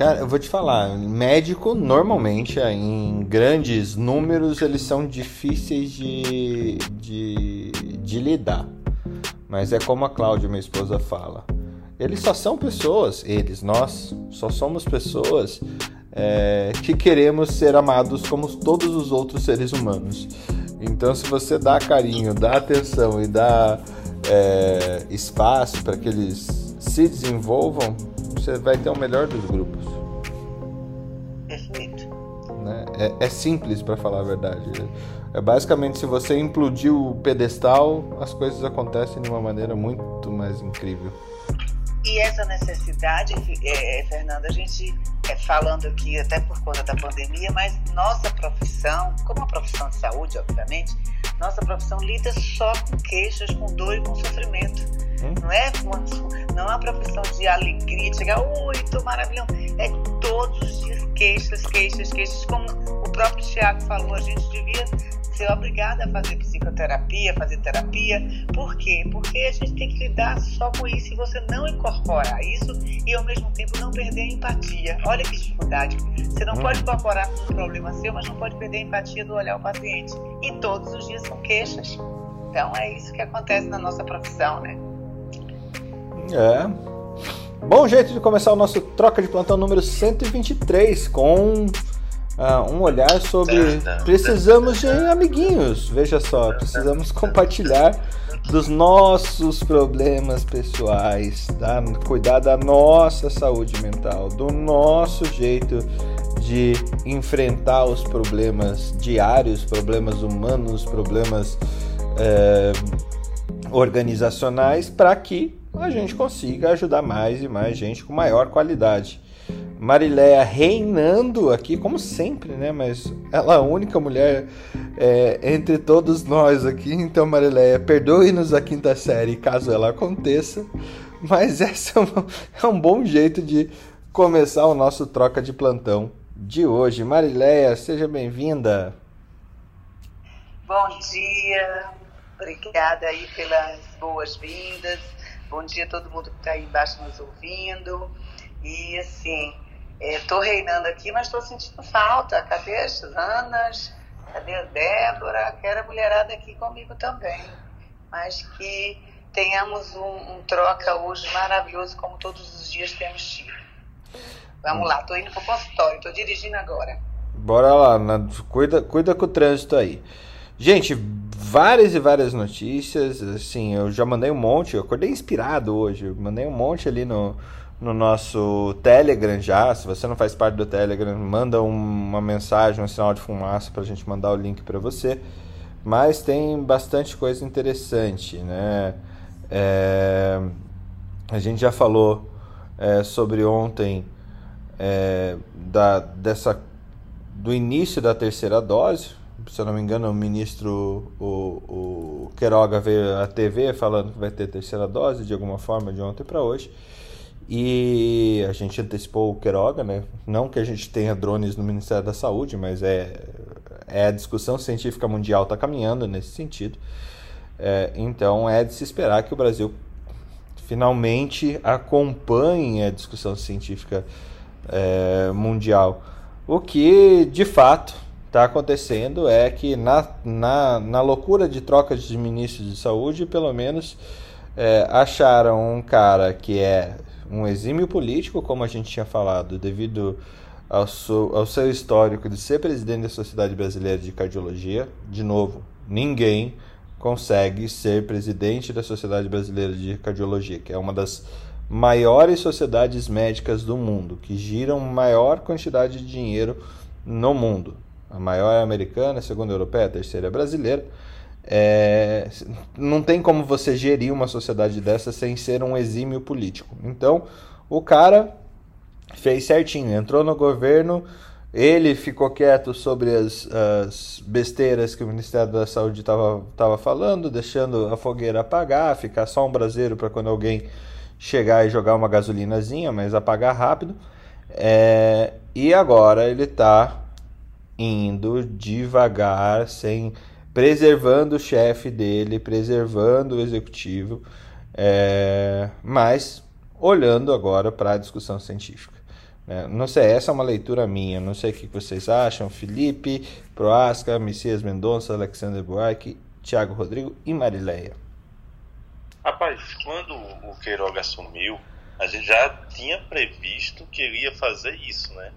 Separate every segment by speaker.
Speaker 1: Cara, eu vou te falar, médico normalmente, é, em grandes números, eles são difíceis de, de, de lidar. Mas é como a Cláudia, minha esposa, fala. Eles só são pessoas, eles, nós, só somos pessoas é, que queremos ser amados como todos os outros seres humanos. Então, se você dá carinho, dá atenção e dá é, espaço para que eles se desenvolvam, você vai ter o melhor dos grupos.
Speaker 2: Perfeito.
Speaker 1: Né? É, é simples, para falar a verdade. É basicamente se você implodir o pedestal, as coisas acontecem de uma maneira muito mais incrível.
Speaker 2: E essa necessidade, é, Fernanda, a gente é, falando aqui até por conta da pandemia, mas nossa profissão, como a profissão de saúde, obviamente, nossa profissão lida só com queixas, com dor e com sofrimento. Hum? Não é uma, não é uma profissão de alegria, de chegar, oi, tô maravilhoso. É todos os dias queixas, queixas, queixas. Como o próprio Tiago falou, a gente devia ser obrigada a fazer psicoterapia, fazer terapia. Por quê? Porque a gente tem que lidar só com isso e você não incorporar isso e ao mesmo tempo não perder a empatia. Olha que dificuldade. Você não hum. pode incorporar com um problema seu, mas não pode perder a empatia do olhar o paciente. E todos os dias são queixas. Então é isso que acontece na nossa profissão, né?
Speaker 1: É. Bom jeito de começar o nosso troca de plantão número 123 com uh, um olhar sobre precisamos de amiguinhos. Veja só, precisamos compartilhar dos nossos problemas pessoais, tá? cuidar da nossa saúde mental, do nosso jeito de enfrentar os problemas diários, problemas humanos, problemas é, organizacionais, para que a gente consiga ajudar mais e mais gente com maior qualidade. Marileia reinando aqui, como sempre, né? Mas ela é a única mulher é, entre todos nós aqui. Então, Marileia, perdoe-nos a quinta série caso ela aconteça. Mas esse é um, é um bom jeito de começar o nosso troca de plantão de hoje. Marileia, seja bem-vinda.
Speaker 2: Bom dia, obrigada aí pelas boas-vindas. Bom dia a todo mundo que está aí embaixo nos ouvindo. E assim, Estou é, reinando aqui, mas estou sentindo falta. Cadê as Anas? Cadê a Débora? Quero a mulherada aqui comigo também. Mas que tenhamos um, um troca hoje maravilhoso, como todos os dias temos tido. Vamos lá, estou indo para o consultório, estou dirigindo agora.
Speaker 1: Bora lá, cuida, cuida com o trânsito aí. Gente, várias e várias notícias, assim, eu já mandei um monte, eu acordei inspirado hoje, eu mandei um monte ali no, no nosso Telegram já. Se você não faz parte do Telegram, manda uma mensagem, um sinal de fumaça para a gente mandar o link para você. Mas tem bastante coisa interessante, né? É, a gente já falou é, sobre ontem é, da, dessa, do início da terceira dose. Se eu não me engano, o ministro o, o Queiroga veio à TV falando que vai ter terceira dose de alguma forma de ontem para hoje. E a gente antecipou o Queiroga, né? Não que a gente tenha drones no Ministério da Saúde, mas é, é a discussão científica mundial está caminhando nesse sentido. É, então é de se esperar que o Brasil finalmente acompanhe a discussão científica é, mundial. O que de fato está acontecendo é que na, na, na loucura de trocas de ministros de saúde, pelo menos é, acharam um cara que é um exímio político, como a gente tinha falado, devido ao seu, ao seu histórico de ser presidente da Sociedade Brasileira de Cardiologia. De novo, ninguém consegue ser presidente da Sociedade Brasileira de Cardiologia, que é uma das maiores sociedades médicas do mundo, que giram maior quantidade de dinheiro no mundo. A maior é americana, a segunda é europeia, a terceira é brasileira. É, não tem como você gerir uma sociedade dessa sem ser um exímio político. Então, o cara fez certinho, entrou no governo, ele ficou quieto sobre as, as besteiras que o Ministério da Saúde estava falando, deixando a fogueira apagar, ficar só um braseiro para quando alguém chegar e jogar uma gasolinazinha, mas apagar rápido. É, e agora ele está indo devagar, sem preservando o chefe dele, preservando o executivo, é, mas olhando agora para a discussão científica. Né? Não sei, essa é uma leitura minha. Não sei o que vocês acham. Felipe, Proasca, Messias Mendonça, Alexander Buarque, Thiago Rodrigo e Marileia.
Speaker 3: Rapaz, quando o Queiroga assumiu, a gente já tinha previsto que ele ia fazer isso, né?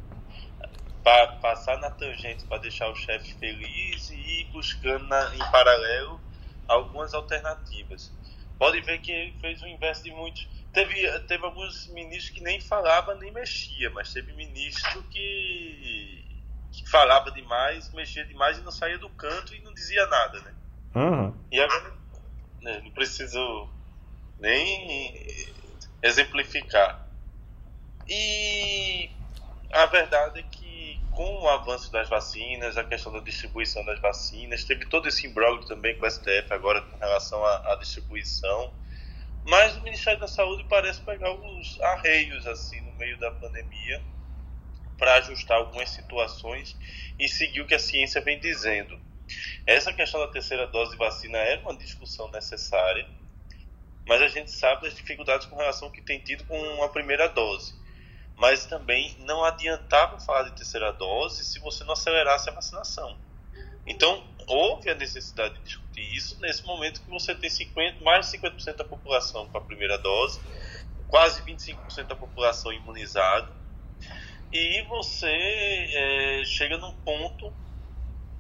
Speaker 3: Para passar na tangente para deixar o chefe feliz e ir buscando na, em paralelo algumas alternativas. Pode ver que ele fez o inverso de muitos. Teve, teve alguns ministros que nem falava nem mexia, mas teve ministro que, que falava demais, mexia demais e não saía do canto e não dizia nada, né?
Speaker 1: Uhum.
Speaker 3: E agora né, não preciso nem exemplificar. E a verdade é que com o avanço das vacinas, a questão da distribuição das vacinas, teve todo esse imbróglio também com o STF agora com relação à, à distribuição. Mas o Ministério da Saúde parece pegar os arreios assim no meio da pandemia para ajustar algumas situações e seguir o que a ciência vem dizendo. Essa questão da terceira dose de vacina era uma discussão necessária, mas a gente sabe das dificuldades com relação ao que tem tido com a primeira dose. Mas também não adiantava falar de terceira dose se você não acelerasse a vacinação. Então, houve a necessidade de discutir isso nesse momento que você tem 50, mais de 50% da população com a primeira dose, quase 25% da população imunizada, e você é, chega num ponto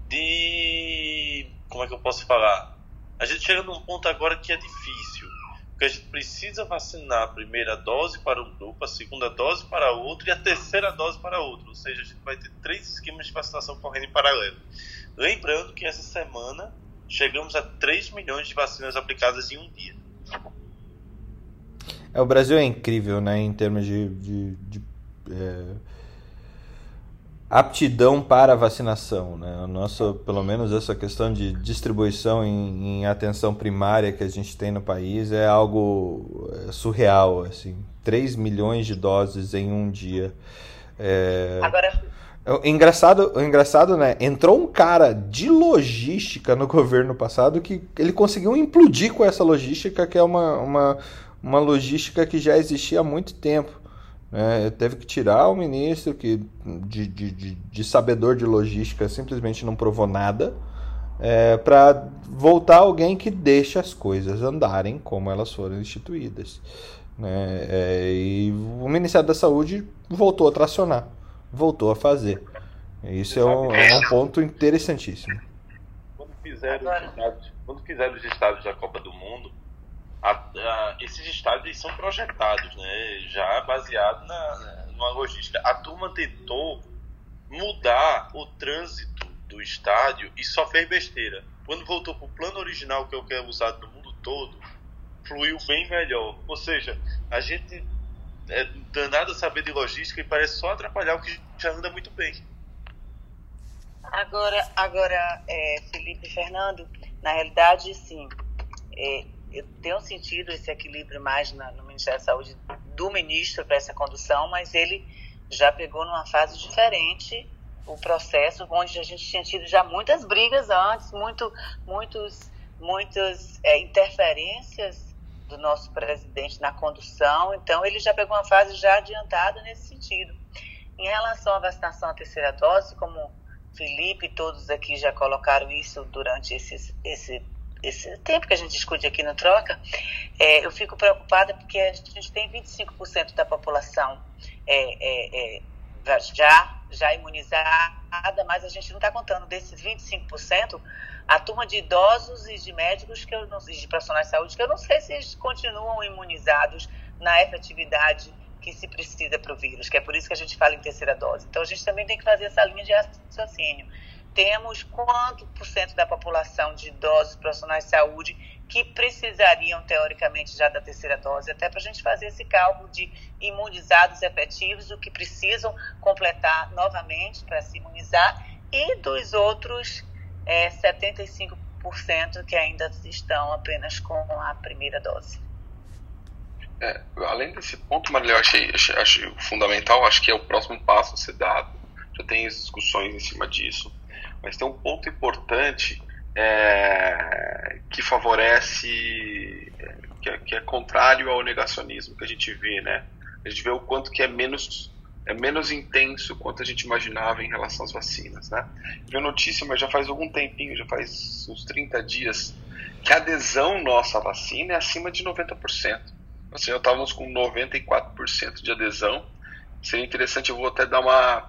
Speaker 3: de. Como é que eu posso falar? A gente chega num ponto agora que é difícil. A gente precisa vacinar a primeira dose para um grupo, a segunda dose para outro e a terceira dose para outro. Ou seja, a gente vai ter três esquemas de vacinação correndo em paralelo. Lembrando que essa semana chegamos a 3 milhões de vacinas aplicadas em um dia.
Speaker 1: É, o Brasil é incrível, né, em termos de, de, de é aptidão para a vacinação, né? O nosso, pelo menos essa questão de distribuição em, em, atenção primária que a gente tem no país é algo é, surreal, assim, 3 milhões de doses em um dia. É...
Speaker 2: Agora
Speaker 1: é engraçado, engraçado, né? Entrou um cara de logística no governo passado que ele conseguiu implodir com essa logística, que é uma, uma, uma logística que já existia há muito tempo. É, teve que tirar o ministro que de, de, de, de sabedor de logística simplesmente não provou nada é, para voltar alguém que deixa as coisas andarem como elas foram instituídas. Né? É, e o Ministério da Saúde voltou a tracionar, voltou a fazer. Isso é um, é um ponto interessantíssimo.
Speaker 3: Quando fizeram, os estados, quando fizeram os estados da Copa do Mundo, a, a, esses estádios são projetados, né? já baseado na, numa logística. A turma tentou mudar o trânsito do estádio e só fez besteira. Quando voltou para o plano original, que é o que é usado no mundo todo, fluiu bem melhor. Ou seja, a gente é danado a saber de logística e parece só atrapalhar o que já anda muito bem.
Speaker 2: Agora, agora é, Felipe e Fernando, na realidade, sim. É, eu tenho sentido esse equilíbrio mais na, no Ministério da Saúde do ministro para essa condução, mas ele já pegou numa fase diferente o processo, onde a gente tinha tido já muitas brigas antes, muito, muitos, muitas é, interferências do nosso presidente na condução, então ele já pegou uma fase já adiantada nesse sentido. Em relação à vacinação à terceira dose, como Felipe e todos aqui já colocaram isso durante esse, esse esse tempo que a gente discute aqui no Troca, é, eu fico preocupada porque a gente tem 25% da população é, é, é, já, já imunizada, mas a gente não está contando desses 25%, a turma de idosos e de médicos que eu não, e de profissionais de saúde, que eu não sei se eles continuam imunizados na efetividade que se precisa para o vírus, que é por isso que a gente fala em terceira dose. Então a gente também tem que fazer essa linha de raciocínio temos quanto por cento da população de idosos profissionais de saúde que precisariam, teoricamente, já da terceira dose, até para a gente fazer esse cálculo de imunizados efetivos, o que precisam completar novamente para se imunizar, e dos outros é, 75% que ainda estão apenas com a primeira dose.
Speaker 4: É, além desse ponto, Maria, eu achei, achei, achei fundamental, acho que é o próximo passo a ser dado. Já tem discussões em cima disso mas tem um ponto importante é, que favorece, que é, que é, contrário ao negacionismo que a gente vê, né? A gente vê o quanto que é menos é menos intenso quanto a gente imaginava em relação às vacinas, né? Vi notícia, mas já faz algum tempinho, já faz uns 30 dias, que a adesão nossa à vacina é acima de 90%. Assim, já estávamos com 94% de adesão. Seria interessante, eu vou até dar uma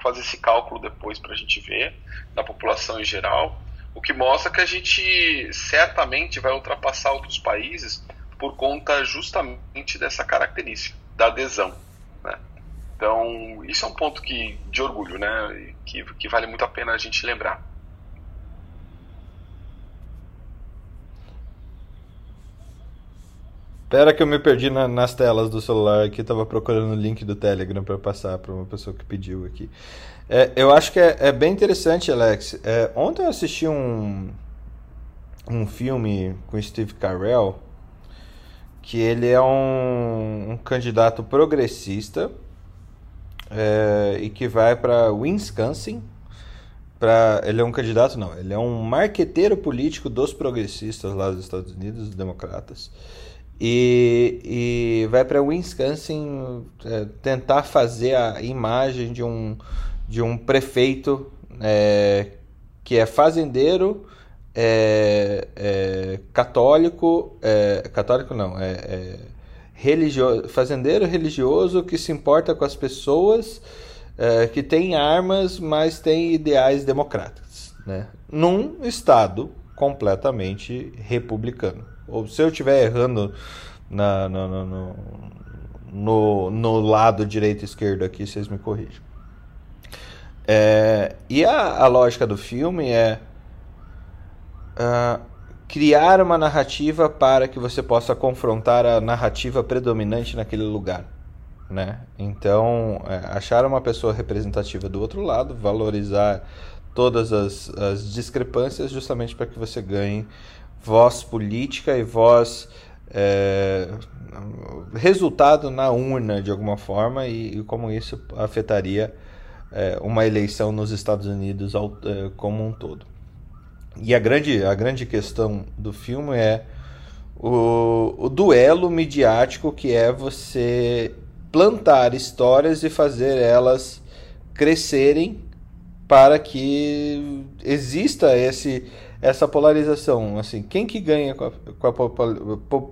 Speaker 4: fazer esse cálculo depois para a gente ver na população em geral, o que mostra que a gente certamente vai ultrapassar outros países por conta justamente dessa característica da adesão. Né? Então, isso é um ponto que, de orgulho, né? Que, que vale muito a pena a gente lembrar.
Speaker 1: Espera que eu me perdi na, nas telas do celular aqui, tava procurando o link do Telegram para passar para uma pessoa que pediu aqui. É, eu acho que é, é, bem interessante, Alex. É, ontem eu assisti um, um filme com Steve Carell, que ele é um, um candidato progressista é, e que vai para Wisconsin. Pra, ele é um candidato, não, ele é um marqueteiro político dos progressistas lá dos Estados Unidos, dos democratas. E, e vai para Wisconsin é, tentar fazer a imagem de um, de um prefeito é, que é fazendeiro, é, é católico, é, católico não, é, é religioso, fazendeiro religioso que se importa com as pessoas, é, que tem armas, mas tem ideais democráticos, né? Num estado completamente republicano. Ou se eu estiver errando na, no, no, no, no, lado direito e esquerdo aqui, vocês me corrigem. É, e a, a, lógica do filme é uh, criar uma narrativa para que você possa confrontar a narrativa predominante naquele lugar. Né? Então, é, achar uma pessoa representativa do outro lado, valorizar todas as, as discrepâncias, justamente para que você ganhe voz política e voz é, resultado na urna de alguma forma e, e como isso afetaria é, uma eleição nos Estados Unidos ao, é, como um todo. E a grande, a grande questão do filme é o, o duelo midiático que é você plantar histórias e fazer elas crescerem para que exista esse, essa polarização. Assim, quem que ganha com, a, com, a,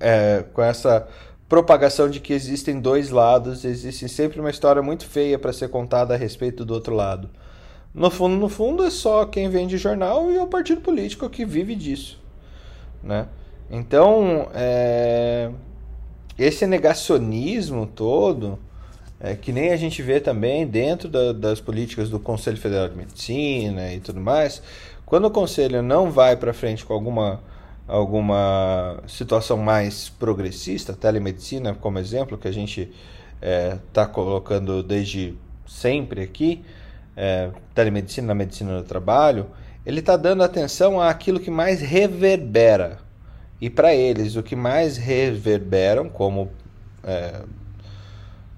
Speaker 1: é, com essa propagação de que existem dois lados, existe sempre uma história muito feia para ser contada a respeito do outro lado. No fundo, no fundo é só quem vende jornal e é o partido político que vive disso, né? Então, é, esse negacionismo todo, é, que nem a gente vê também dentro da, das políticas do Conselho Federal de Medicina e tudo mais, quando o conselho não vai para frente com alguma alguma situação mais progressista, telemedicina como exemplo, que a gente está é, colocando desde sempre aqui, é, telemedicina na medicina do trabalho, ele está dando atenção àquilo que mais reverbera. E para eles, o que mais reverberam, como é,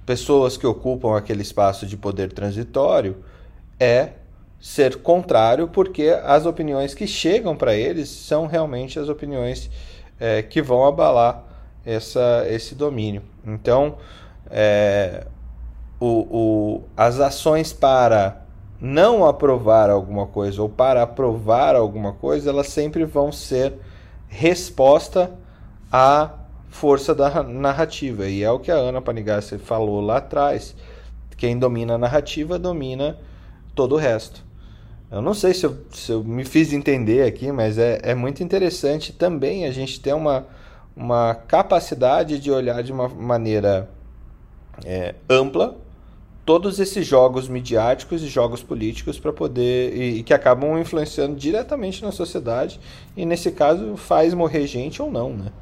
Speaker 1: pessoas que ocupam aquele espaço de poder transitório, é ser contrário, porque as opiniões que chegam para eles são realmente as opiniões é, que vão abalar essa, esse domínio. Então, é, o, o, as ações para não aprovar alguma coisa ou para aprovar alguma coisa, elas sempre vão ser resposta à força da narrativa. E é o que a Ana Panigassi falou lá atrás. Quem domina a narrativa domina todo o resto. Eu não sei se eu, se eu me fiz entender aqui, mas é, é muito interessante também a gente ter uma, uma capacidade de olhar de uma maneira é, ampla todos esses jogos midiáticos e jogos políticos para poder e, e, que acabam influenciando diretamente na sociedade e nesse caso faz morrer gente ou não, né?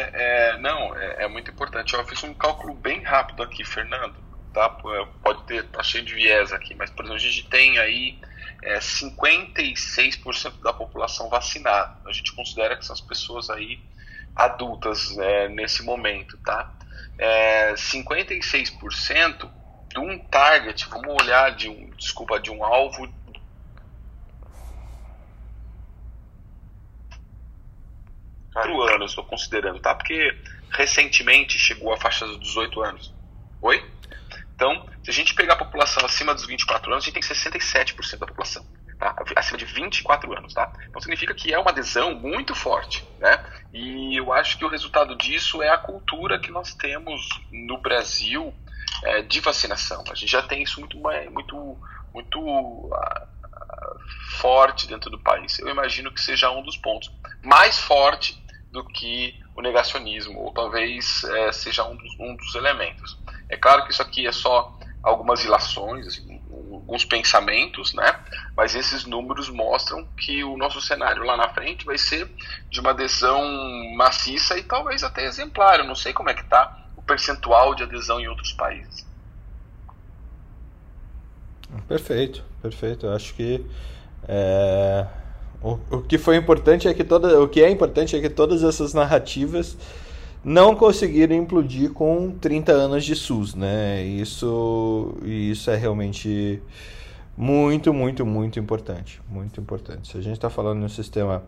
Speaker 4: É, é, não, é, é, muito importante. Eu fiz um cálculo bem rápido aqui, Fernando tá? Pode ter, tá cheio de viés aqui, mas por exemplo, a gente tem aí é, 56% da população vacinada. A gente considera que são as pessoas aí adultas é, nesse momento, tá? É, 56% de um target, vamos olhar de um, desculpa, de um alvo quatro anos, estou considerando, tá? Porque recentemente chegou à faixa dos 18 anos. Oi? Então, se a gente pegar a população acima dos 24 anos, a gente tem 67% da população. Tá? acima de 24 anos, tá? Então significa que é uma adesão muito forte, né? E eu acho que o resultado disso é a cultura que nós temos no Brasil é, de vacinação. A gente já tem isso muito, muito, muito uh, forte dentro do país. Eu imagino que seja um dos pontos mais forte do que o negacionismo, ou talvez é, seja um dos, um dos elementos. É claro que isso aqui é só algumas ilações, assim, alguns pensamentos, né? Mas esses números mostram que o nosso cenário lá na frente vai ser de uma adesão maciça e talvez até exemplar. Eu não sei como é que está o percentual de adesão em outros países.
Speaker 1: Perfeito, perfeito. Eu acho que é, o, o que foi importante é que toda, o que é importante é que todas essas narrativas não conseguiram implodir com 30 anos de SUS, né? Isso, isso é realmente muito, muito, muito importante, muito importante. Se a gente está falando de um sistema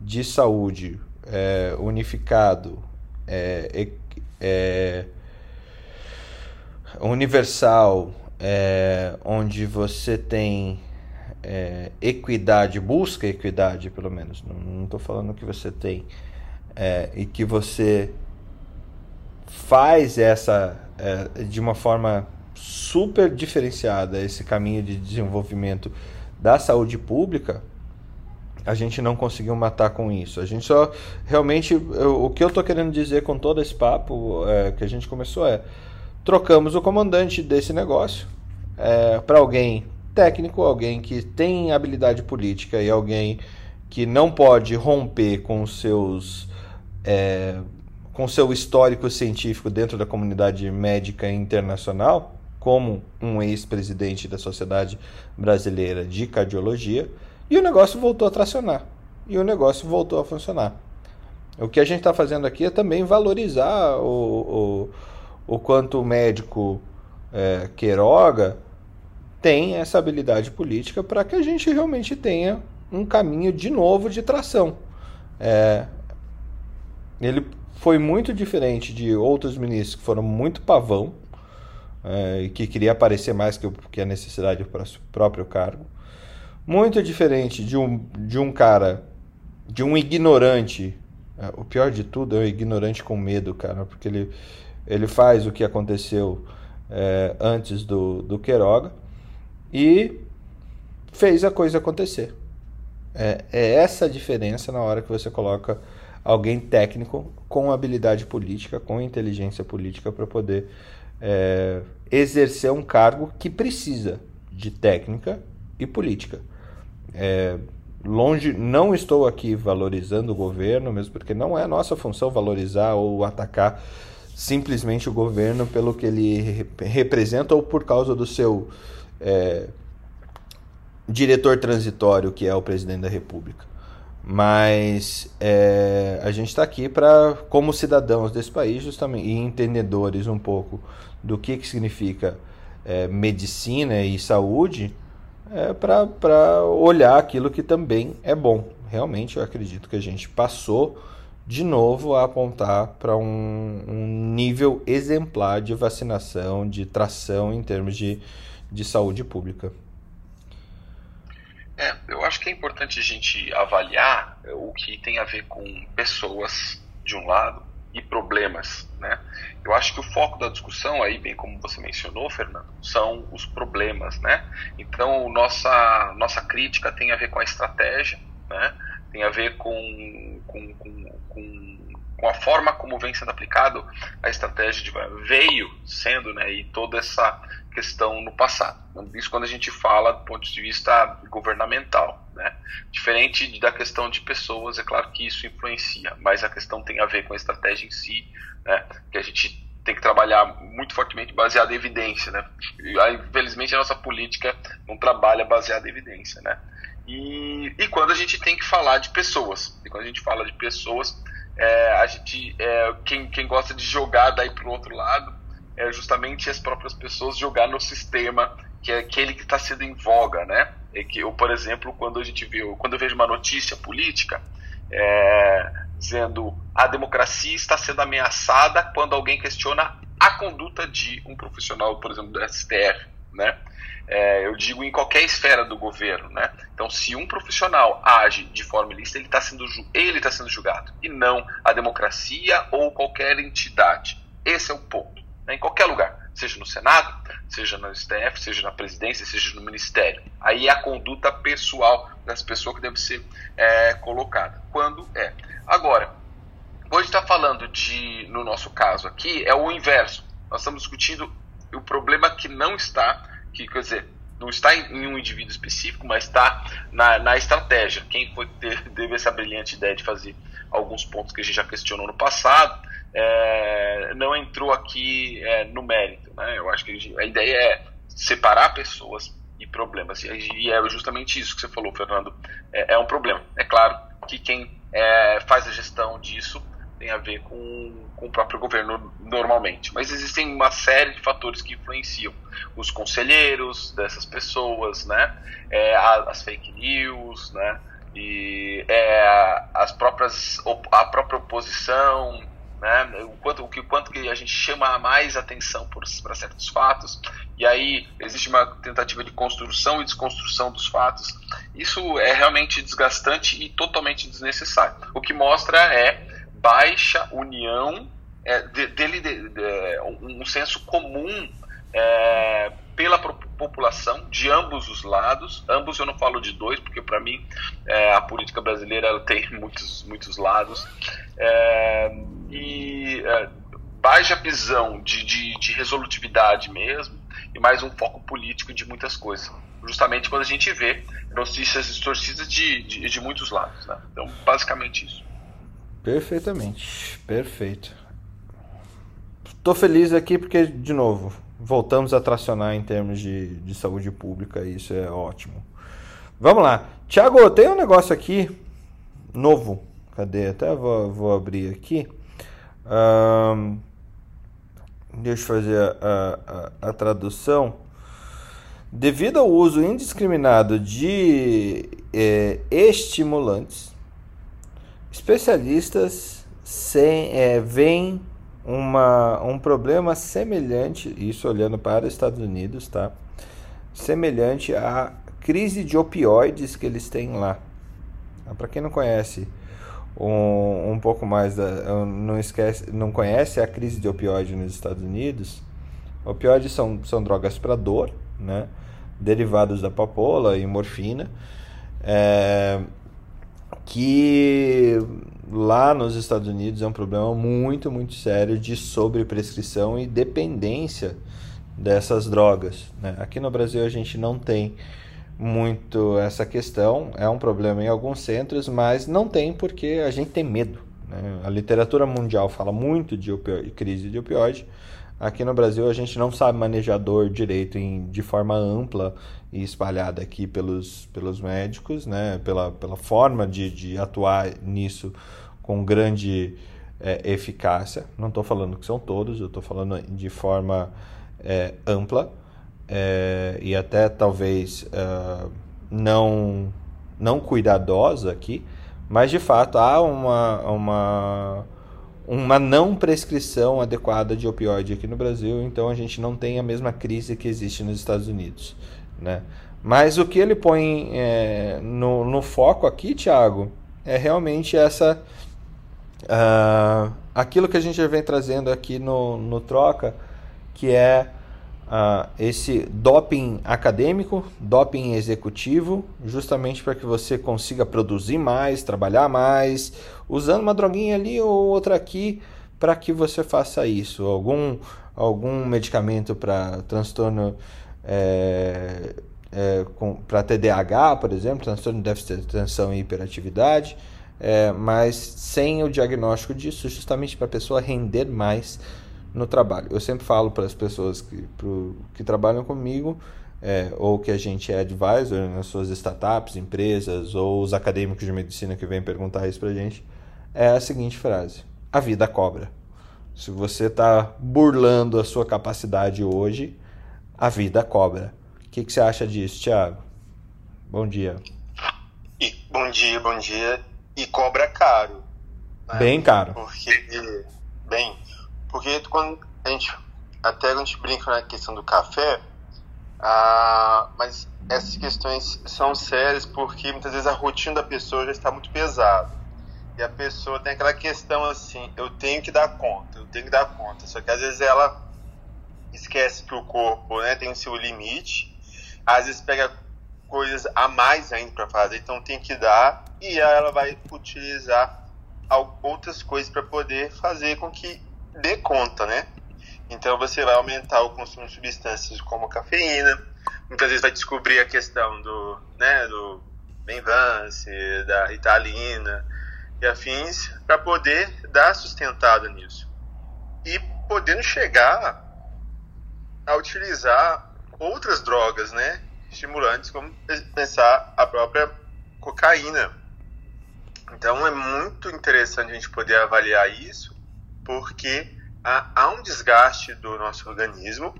Speaker 1: de saúde é, unificado, é, é, universal, é, onde você tem é, equidade, busca equidade pelo menos, não estou falando que você tem, é, e que você faz essa é, de uma forma super diferenciada esse caminho de desenvolvimento da saúde pública, a gente não conseguiu matar com isso. A gente só realmente eu, o que eu estou querendo dizer com todo esse papo é, que a gente começou é trocamos o comandante desse negócio é, para alguém técnico, alguém que tem habilidade política e alguém que não pode romper com seus é, com seu histórico científico dentro da comunidade médica internacional, como um ex-presidente da Sociedade Brasileira de Cardiologia, e o negócio voltou a tracionar. E o negócio voltou a funcionar. O que a gente está fazendo aqui é também valorizar o, o, o quanto o médico é, Queiroga tem essa habilidade política para que a gente realmente tenha um caminho de novo de tração. É, ele foi muito diferente de outros ministros que foram muito pavão é, e que queria aparecer mais que, que a necessidade para o próprio cargo. Muito diferente de um, de um cara, de um ignorante. É, o pior de tudo é o ignorante com medo, cara, porque ele, ele faz o que aconteceu é, antes do, do Queiroga e fez a coisa acontecer. É, é essa a diferença na hora que você coloca alguém técnico com habilidade política, com inteligência política para poder é, exercer um cargo que precisa de técnica e política. É, longe, não estou aqui valorizando o governo, mesmo porque não é nossa função valorizar ou atacar simplesmente o governo pelo que ele representa ou por causa do seu é, diretor transitório, que é o presidente da República. Mas é, a gente está aqui para, como cidadãos desse país, justamente, e entendedores um pouco do que, que significa é, medicina e saúde, é, para olhar aquilo que também é bom. Realmente, eu acredito que a gente passou de novo a apontar para um, um nível exemplar de vacinação, de tração em termos de, de saúde pública.
Speaker 4: É, eu acho que é importante a gente avaliar é, o que tem a ver com pessoas, de um lado, e problemas, né? Eu acho que o foco da discussão aí, bem como você mencionou, Fernando, são os problemas, né? Então, nossa, nossa crítica tem a ver com a estratégia, né? Tem a ver com, com, com, com, com a forma como vem sendo aplicado a estratégia de veio sendo, né? E toda essa questão no passado. Isso quando a gente fala do ponto de vista governamental. Né? Diferente da questão de pessoas, é claro que isso influencia, mas a questão tem a ver com a estratégia em si, né? que a gente tem que trabalhar muito fortemente baseado em evidência. Né? Infelizmente, a nossa política não trabalha baseada em evidência. Né? E, e quando a gente tem que falar de pessoas, e quando a gente fala de pessoas, é, a gente, é, quem, quem gosta de jogar daí para o outro lado é justamente as próprias pessoas jogar no sistema que é aquele que está sendo em voga, né? E que eu, por exemplo, quando a gente viu, quando eu vejo uma notícia política, é, dizendo a democracia está sendo ameaçada quando alguém questiona a conduta de um profissional, por exemplo, do STF, né? É, eu digo em qualquer esfera do governo, né? Então, se um profissional age de forma ilícita, ele está sendo ele está sendo julgado e não a democracia ou qualquer entidade. Esse é o ponto. Né? Em qualquer lugar, seja no Senado, seja no STF, seja na presidência, seja no ministério. Aí é a conduta pessoal das pessoas que deve ser é, colocada. Quando é. Agora, hoje está falando de, no nosso caso aqui, é o inverso. Nós estamos discutindo o problema que não está que quer dizer, não está em um indivíduo específico, mas está na, na estratégia. Quem foi ter, teve essa brilhante ideia de fazer alguns pontos que a gente já questionou no passado, é, não entrou aqui é, no mérito. Né? Eu acho que a ideia é separar pessoas e problemas. E é justamente isso que você falou, Fernando. É, é um problema. É claro que quem é, faz a gestão disso tem a ver com, com o próprio governo normalmente. Mas existem uma série de fatores que influenciam os conselheiros dessas pessoas, né? É, as fake news, né? E é, as próprias a própria oposição, né? O quanto o que quanto que a gente chama mais atenção para certos fatos e aí existe uma tentativa de construção e desconstrução dos fatos. Isso é realmente desgastante e totalmente desnecessário. O que mostra é baixa união é, de, dele, de, de, um senso comum é, pela população de ambos os lados. Ambos eu não falo de dois, porque para mim é, a política brasileira ela tem muitos, muitos lados. É, e é, baixa visão de, de, de resolutividade mesmo, e mais um foco político de muitas coisas justamente quando a gente vê notícias distorcidas de, de, de muitos lados. Né? Então, basicamente isso.
Speaker 1: Perfeitamente, perfeito. Tô feliz aqui porque, de novo, voltamos a tracionar em termos de, de saúde pública e isso é ótimo. Vamos lá. Tiago, tem um negócio aqui novo. Cadê? Até vou, vou abrir aqui. Um, deixa eu fazer a, a, a tradução. Devido ao uso indiscriminado de é, estimulantes, Especialistas sem, é, veem uma, um problema semelhante, isso olhando para os Estados Unidos, tá? Semelhante à crise de opioides que eles têm lá. Ah, para quem não conhece um, um pouco mais da, não esquece, não conhece a crise de opioide nos Estados Unidos, opioides são, são drogas para dor, né? Derivados da papoula e morfina. É, que lá nos Estados Unidos é um problema muito, muito sério de sobreprescrição e dependência dessas drogas. Né? Aqui no Brasil a gente não tem muito essa questão, é um problema em alguns centros, mas não tem porque a gente tem medo. Né? A literatura mundial fala muito de crise de opioide. Aqui no Brasil a gente não sabe manejar dor direito em, de forma ampla e espalhada aqui pelos, pelos médicos, né? pela, pela forma de, de atuar nisso com grande é, eficácia. Não estou falando que são todos, eu estou falando de forma é, ampla é, e até talvez é, não, não cuidadosa aqui, mas de fato há uma, uma, uma não prescrição adequada de opioide aqui no Brasil, então a gente não tem a mesma crise que existe nos Estados Unidos. Né? Mas o que ele põe é, no, no foco aqui, Thiago, é realmente essa. Uh, aquilo que a gente vem trazendo aqui no, no Troca, que é uh, esse doping acadêmico, doping executivo, justamente para que você consiga produzir mais, trabalhar mais, usando uma droguinha ali ou outra aqui para que você faça isso. Algum, algum medicamento para transtorno é, é, para TDAH, por exemplo, transtorno de déficit de atenção e hiperatividade, é, mas sem o diagnóstico disso, justamente para a pessoa render mais no trabalho. Eu sempre falo para as pessoas que, pro, que trabalham comigo, é, ou que a gente é advisor nas suas startups, empresas, ou os acadêmicos de medicina que vêm perguntar isso para a gente, é a seguinte frase: a vida cobra. Se você está burlando a sua capacidade hoje, a vida cobra. O que, que você acha disso, Thiago? Bom dia.
Speaker 5: E, bom dia, bom dia. E cobra caro.
Speaker 1: Bem caro.
Speaker 5: Porque, bem, porque quando a gente, até a gente brinca na questão do café, ah, mas essas questões são sérias porque muitas vezes a rotina da pessoa já está muito pesada. E a pessoa tem aquela questão assim, eu tenho que dar conta, eu tenho que dar conta. Só que às vezes ela esquece que o corpo né, tem o seu limite, às vezes pega coisas a mais ainda para fazer, então tem que dar e ela vai utilizar outras coisas para poder fazer com que dê conta, né? Então você vai aumentar o consumo de substâncias como cafeína, muitas vezes vai descobrir a questão do, né, do Benvance, da Ritalina e afins, para poder dar sustentada nisso. E podendo chegar a utilizar outras drogas, né, estimulantes, como pensar a própria cocaína. Então é muito interessante a gente poder avaliar isso, porque há, há um desgaste do nosso organismo,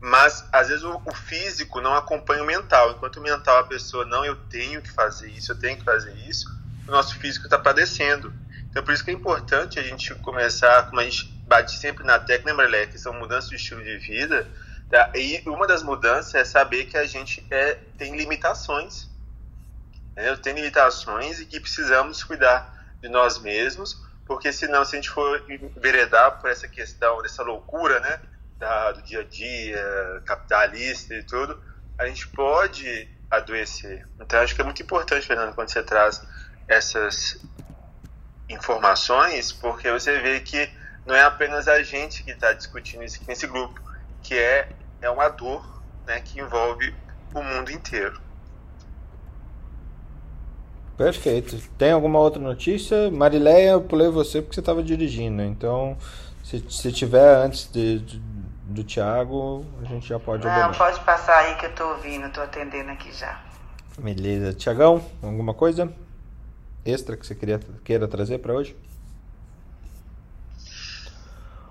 Speaker 5: mas às vezes o, o, físico não acompanha o mental. Enquanto o mental a pessoa não, eu tenho que fazer isso, eu tenho que fazer isso, o nosso físico está padecendo. Então por isso que é importante a gente começar, como a gente bate sempre na tecla, lembra, Lé, que são mudanças de estilo de vida, tá? e uma das mudanças é saber que a gente é, tem limitações. Né? Tem limitações e que precisamos cuidar de nós mesmos porque senão se a gente for enveredar por essa questão dessa loucura, né, da, do dia a dia capitalista e tudo, a gente pode adoecer. Então acho que é muito importante, Fernando, quando você traz essas informações, porque você vê que não é apenas a gente que está discutindo isso aqui nesse grupo, que é, é uma dor né, que envolve o mundo inteiro.
Speaker 1: Perfeito. Tem alguma outra notícia? Marileia, eu pulei você porque você estava dirigindo. Então, se, se tiver antes de, de, do Thiago, a gente já pode
Speaker 2: Não, abordar. pode passar aí que eu estou ouvindo, estou atendendo aqui já.
Speaker 1: Beleza. Tiagão, alguma coisa extra que você queria, queira trazer para hoje?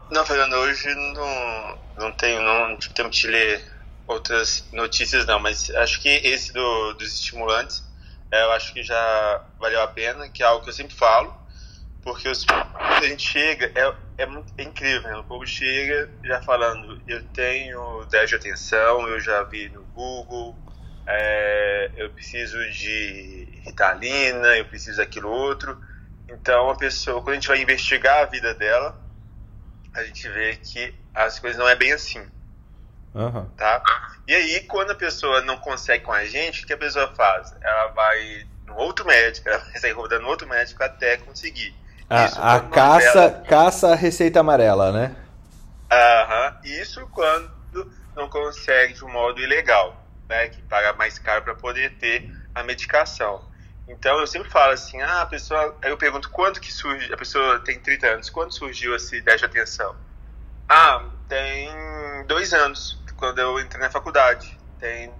Speaker 5: Não, Fernando, hoje não, não tenho, não tenho que ler outras notícias não, mas acho que esse do, dos estimulantes eu acho que já valeu a pena, que é algo que eu sempre falo, porque os, a gente chega, é, é, é incrível, né? o povo chega já falando, eu tenho 10 de atenção, eu já vi no Google, é, eu preciso de Ritalina, eu preciso daquilo outro. Então a pessoa, quando a gente vai investigar a vida dela, a gente vê que as coisas não é bem assim.
Speaker 1: Uhum.
Speaker 5: Tá? E aí, quando a pessoa não consegue com a gente, o que a pessoa faz? Ela vai no outro médico, ela vai sair rodando no outro médico até conseguir.
Speaker 1: A, a caça, caça a receita amarela, né?
Speaker 5: Aham. Isso quando não consegue de um modo ilegal, né? Que paga mais caro para poder ter a medicação. Então eu sempre falo assim, ah, a pessoa. Aí eu pergunto quando que surge. A pessoa tem 30 anos, quando surgiu esse ideia de atenção? Ah, tem dois anos quando eu entrei na faculdade. Tem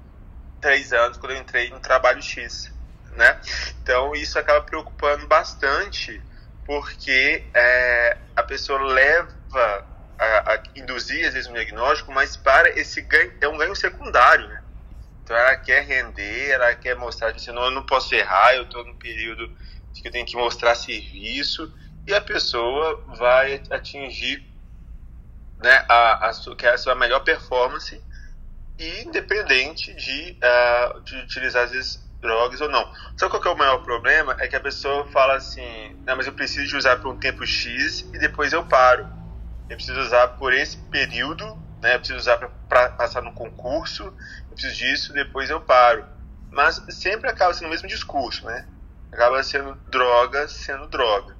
Speaker 5: três anos quando eu entrei no trabalho X, né? Então isso acaba preocupando bastante porque é, a pessoa leva a, a, induzir às vezes um diagnóstico, mas para esse ganho é um ganho secundário, né? Então ela quer render, ela quer mostrar que não, eu não posso errar, eu estou no período que eu tenho que mostrar serviço e a pessoa vai atingir né, a, a, que é a sua melhor performance e independente de, uh, de utilizar vezes drogas ou não. Só qual que é o maior problema? É que a pessoa fala assim, não, mas eu preciso de usar por um tempo X e depois eu paro. Eu preciso usar por esse período, né? Eu preciso usar para passar no concurso, eu preciso disso, depois eu paro. Mas sempre acaba sendo o mesmo discurso, né? Acaba sendo droga, sendo droga.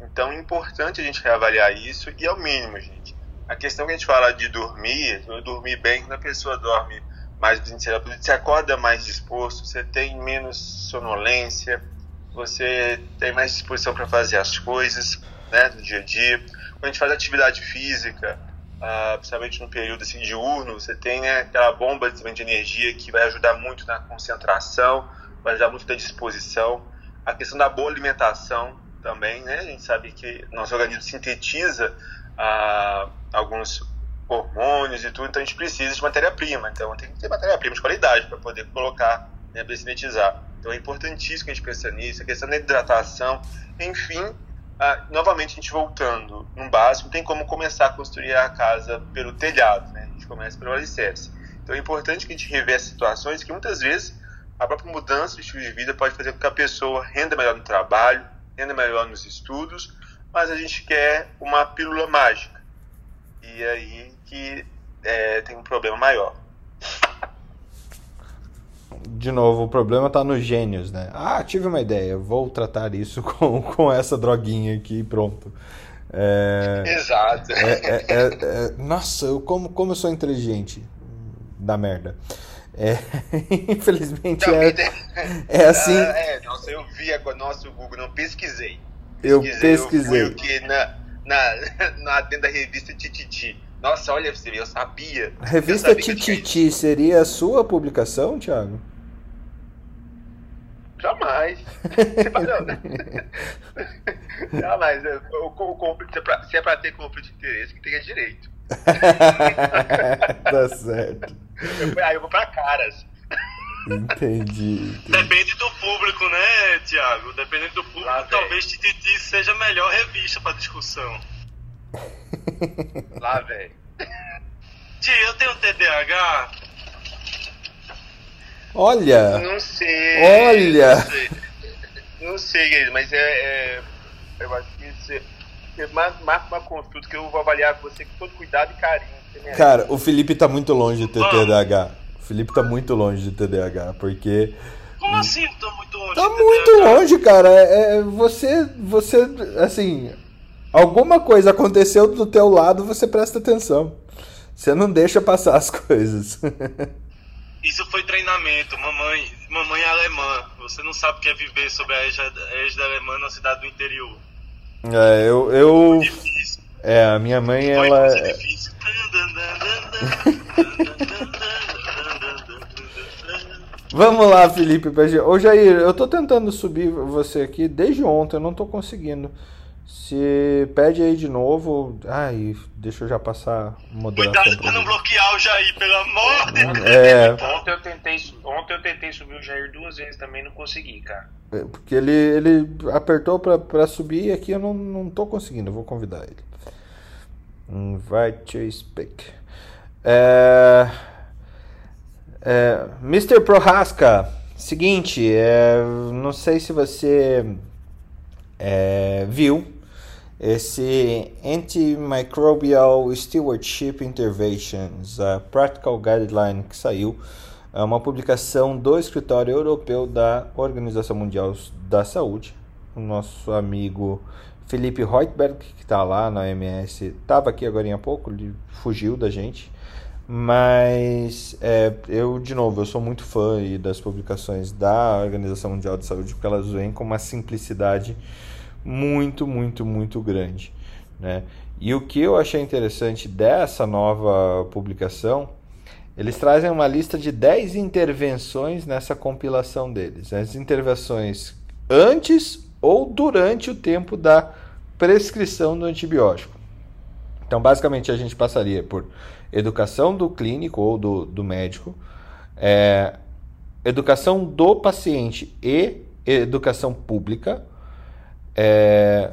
Speaker 5: Então é importante a gente reavaliar isso e é o mínimo, gente a questão que a gente fala de dormir, dormir bem, quando a pessoa dorme mais você acorda mais disposto, você tem menos sonolência, você tem mais disposição para fazer as coisas né, do dia a dia. Quando a gente faz atividade física, uh, principalmente no período assim, diurno, você tem né, aquela bomba de energia que vai ajudar muito na concentração, vai ajudar muito na disposição. A questão da boa alimentação também, né? A gente sabe que nosso organismo sintetiza alguns hormônios e tudo, então a gente precisa de matéria-prima. Então tem que ter matéria-prima de qualidade para poder colocar, né, para. Então é importantíssimo que a gente pense nisso, a questão da hidratação, enfim, ah, novamente, a gente voltando no básico, tem como começar a construir a casa pelo telhado, né? A gente começa pelo alicerce. Então é importante que a gente reverse situações que muitas vezes a própria mudança de estilo de vida pode fazer com que a pessoa renda melhor no trabalho, renda melhor nos estudos, mas a gente quer uma pílula mágica. E aí que é, tem um problema maior.
Speaker 1: De novo, o problema está nos gênios, né? Ah, tive uma ideia, vou tratar isso com, com essa droguinha aqui e pronto. É,
Speaker 5: Exato.
Speaker 1: é, é, é, é, nossa, eu, como, como eu sou inteligente. Da merda. É, infelizmente
Speaker 5: Não,
Speaker 1: é, é assim.
Speaker 5: Ah, é, nossa, eu vi agora, nossa, o Google, não pesquisei.
Speaker 1: Eu
Speaker 5: Eu
Speaker 1: pesquisei.
Speaker 5: fui o que na, na, na, dentro da revista Tititi. Nossa, olha você eu sabia.
Speaker 1: A
Speaker 5: Eu
Speaker 1: revista
Speaker 5: eu
Speaker 1: Tititi seria a sua publicação, Thiago?
Speaker 5: Jamais. Jamais. Eu, eu, eu compro- se é pra- se é pra ter conflito de interesse, que tenha direito.
Speaker 1: tá certo.
Speaker 5: Eu, aí eu vou pra caras.
Speaker 1: Entendi. entendi.
Speaker 3: Depende do público, né, Tiago? Dependendo do público,
Speaker 5: Lá vem.
Speaker 3: talvez Tititi seja a melhor revista para discussão.
Speaker 5: Lá, velho.
Speaker 3: Tia, eu tenho TDAH?
Speaker 1: Olha!
Speaker 5: Não sei.
Speaker 1: Olha!
Speaker 5: Não sei, não sei querido, mas é, é- Eu acho que você. você mar- marca uma consulta que eu vou avaliar você com todo cuidado e carinho.
Speaker 1: Cara, o Felipe tá muito longe de ter TDAH. Felipe tá muito longe de TDAH, porque.
Speaker 3: Como assim? Tô muito longe.
Speaker 1: Tá muito longe, cara. É, é, você, você, assim, alguma coisa aconteceu do teu lado, você presta atenção. Você não deixa passar as coisas.
Speaker 3: Isso foi treinamento. Mamãe, mamãe é alemã. Você não sabe o que é viver sob a égide alemã numa cidade do interior.
Speaker 1: É, eu, eu, é, a minha mãe, ela. Vamos lá, Felipe. Ô, Jair, eu tô tentando subir você aqui desde ontem, eu não tô conseguindo. Se pede aí de novo. Ai, deixa eu já passar a moderação.
Speaker 3: Cuidado
Speaker 1: pra
Speaker 3: não bloquear o Jair, pelo amor de Deus.
Speaker 1: É,
Speaker 6: Ontem eu tentei, ontem eu tentei subir o Jair duas vezes também não consegui, cara.
Speaker 1: é, porque ele, ele apertou pra, pra subir e aqui eu não, não tô conseguindo, eu vou convidar ele. Invite to speak. É, é, Mr. Prohaska, seguinte, é, não sei se você é, viu esse Antimicrobial Stewardship Interventions, a Practical Guideline que saiu, é uma publicação do Escritório Europeu da Organização Mundial da Saúde. O nosso amigo Felipe Reutberg, que está lá na OMS, estava aqui agora há pouco, ele fugiu da gente. Mas é, eu, de novo, eu sou muito fã das publicações da Organização Mundial de Saúde, porque elas vêm com uma simplicidade muito, muito, muito grande. Né? E o que eu achei interessante dessa nova publicação, eles trazem uma lista de 10 intervenções nessa compilação deles. As intervenções antes ou durante o tempo da prescrição do antibiótico. Então, basicamente, a gente passaria por educação do clínico ou do, do médico, é, educação do paciente e educação pública, é,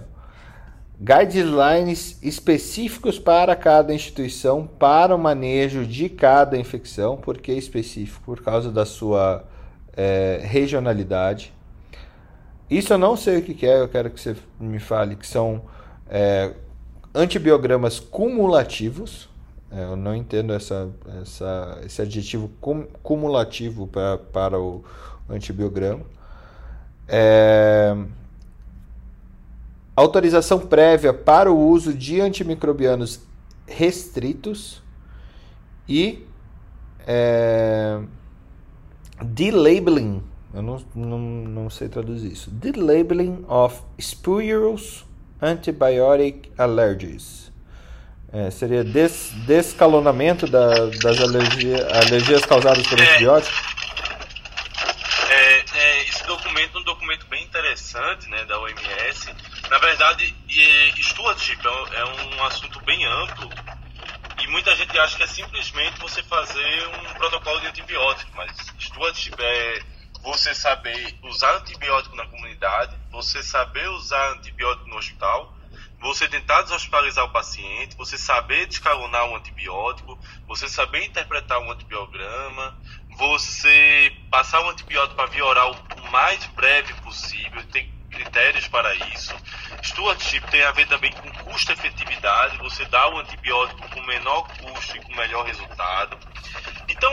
Speaker 1: guidelines específicos para cada instituição para o manejo de cada infecção, por que específico? Por causa da sua é, regionalidade. Isso eu não sei o que que é, eu quero que você me fale que são é, antibiogramas cumulativos. É, eu não entendo essa, essa, esse adjetivo cum, cumulativo pra, para o antibiograma. É, autorização prévia para o uso de antimicrobianos restritos e é, delabeling, eu não, não, não sei traduzir isso, delabeling of spurious antibiotic allergies. É, seria des, descalonamento da, das alergia, alergias causadas por
Speaker 3: É.
Speaker 1: antibióticos?
Speaker 3: É, é, esse documento é um documento bem interessante né, da OMS. Na verdade, e, stewardship é um, é um assunto bem amplo e muita gente acha que é simplesmente você fazer um protocolo de antibiótico, mas stewardship é você saber usar antibiótico na comunidade, você saber usar antibiótico no hospital, você tentar deshospitalizar o paciente, você saber descalonar um antibiótico, você saber interpretar um antibiograma, você passar o antibiótico para via oral o mais breve possível, tem critérios para isso. Stewardship tem a ver também com custo-efetividade, você dá o antibiótico com menor custo e com melhor resultado. Então,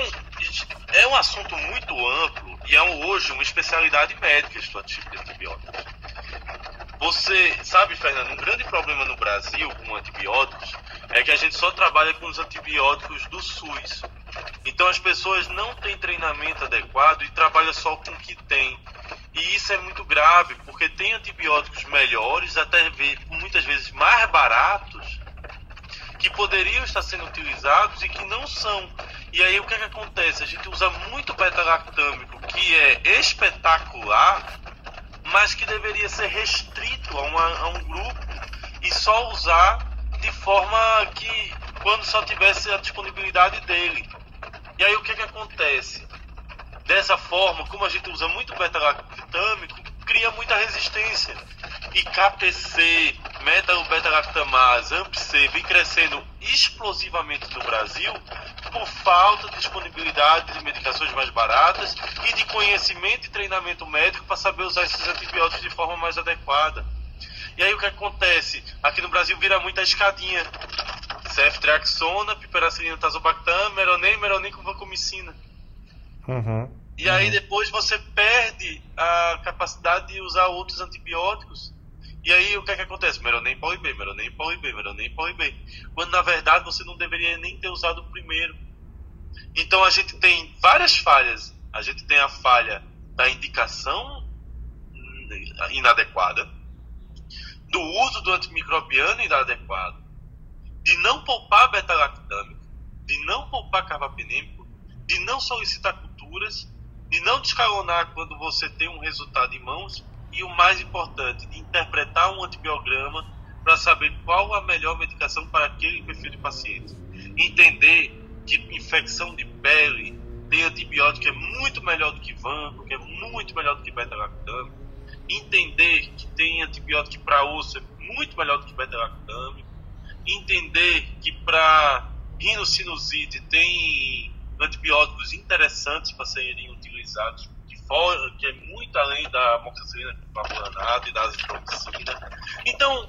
Speaker 3: é um assunto muito amplo e é hoje uma especialidade médica stewardship de antibióticos. Você sabe, Fernando, um grande problema no Brasil com antibióticos é que a gente só trabalha com os antibióticos do SUS. Então as pessoas não têm treinamento adequado e trabalham só com o que tem. E isso é muito grave, porque tem antibióticos melhores, até muitas vezes mais baratos, que poderiam estar sendo utilizados e que não são. E aí o que, é que acontece? A gente usa muito beta-lactâmico, que é espetacular, mas que deveria ser restrito a, uma, a um grupo e só usar de forma que quando só tivesse a disponibilidade dele. E aí o que, é que acontece? Dessa forma, como a gente usa muito beta-lactâmico, cria muita resistência. E KPC, metalobeta-lactamase, AMP-C vem crescendo explosivamente no Brasil por falta de disponibilidade de medicações mais baratas e de conhecimento e treinamento médico para saber usar esses antibióticos de forma mais adequada. E aí o que acontece? Aqui no Brasil vira muita escadinha. Ceftriaxona, piperacilina, tazobactam, meronem, meronem com vancomicina.
Speaker 1: Uhum.
Speaker 3: E aí depois você perde a capacidade de usar outros antibióticos. E aí o que é que acontece? Meronem poli B, meronem poli B, meronem poli B. Quando na verdade você não deveria nem ter usado o primeiro. Então a gente tem várias falhas. A gente tem a falha da indicação inadequada, do uso do antimicrobiano inadequado, de não poupar beta-lactâmico, de não poupar carbapenêmico, de não solicitar culturas de não descalonar quando você tem um resultado em mãos e o mais importante, de interpretar um antibiograma para saber qual a melhor medicação para aquele perfil de paciente. Entender que infecção de pele tem antibiótico é muito melhor do que vanco, que é muito melhor do que beta-lactâmico. Entender que tem antibiótico para osso é muito melhor do que beta-lactâmico. Entender que para rinocinusite tem antibióticos interessantes para serem utilizados de fora, que é muito além da amoxicilina clavulanato e da azitromicina. Então,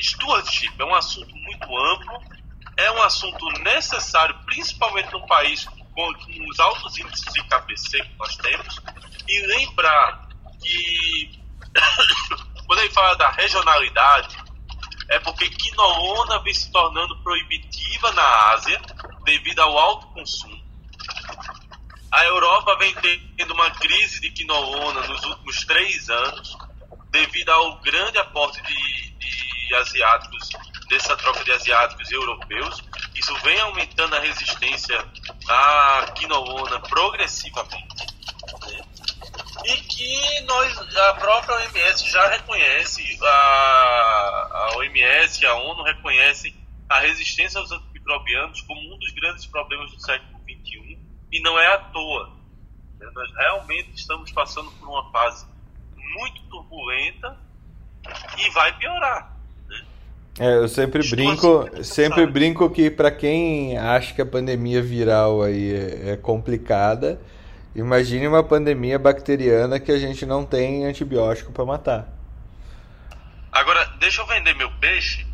Speaker 3: stewardship é um assunto muito amplo, é um assunto necessário, principalmente num país com, com os altos índices de KPC que nós temos, e lembrar que quando ele fala da regionalidade, é porque quinolona vem se tornando proibitiva na Ásia devido ao alto consumo. A Europa vem tendo uma crise de quinolona nos últimos três anos, devido ao grande aporte de, de asiáticos, dessa troca de asiáticos e europeus. Isso vem aumentando a resistência à quinolona progressivamente. Né? E que nós, a própria OMS já reconhece, a, a OMS, a ONU reconhecem a resistência aos antimicrobianos como um dos grandes problemas do século XXI e não é à toa. Né? Nós realmente estamos passando por uma fase muito turbulenta e vai piorar. Né?
Speaker 1: É, eu sempre brinco, sempre brinco que para quem acha que a pandemia viral aí é, é complicada, imagine uma pandemia bacteriana que a gente não tem antibiótico para matar.
Speaker 3: Agora, deixa eu vender meu peixe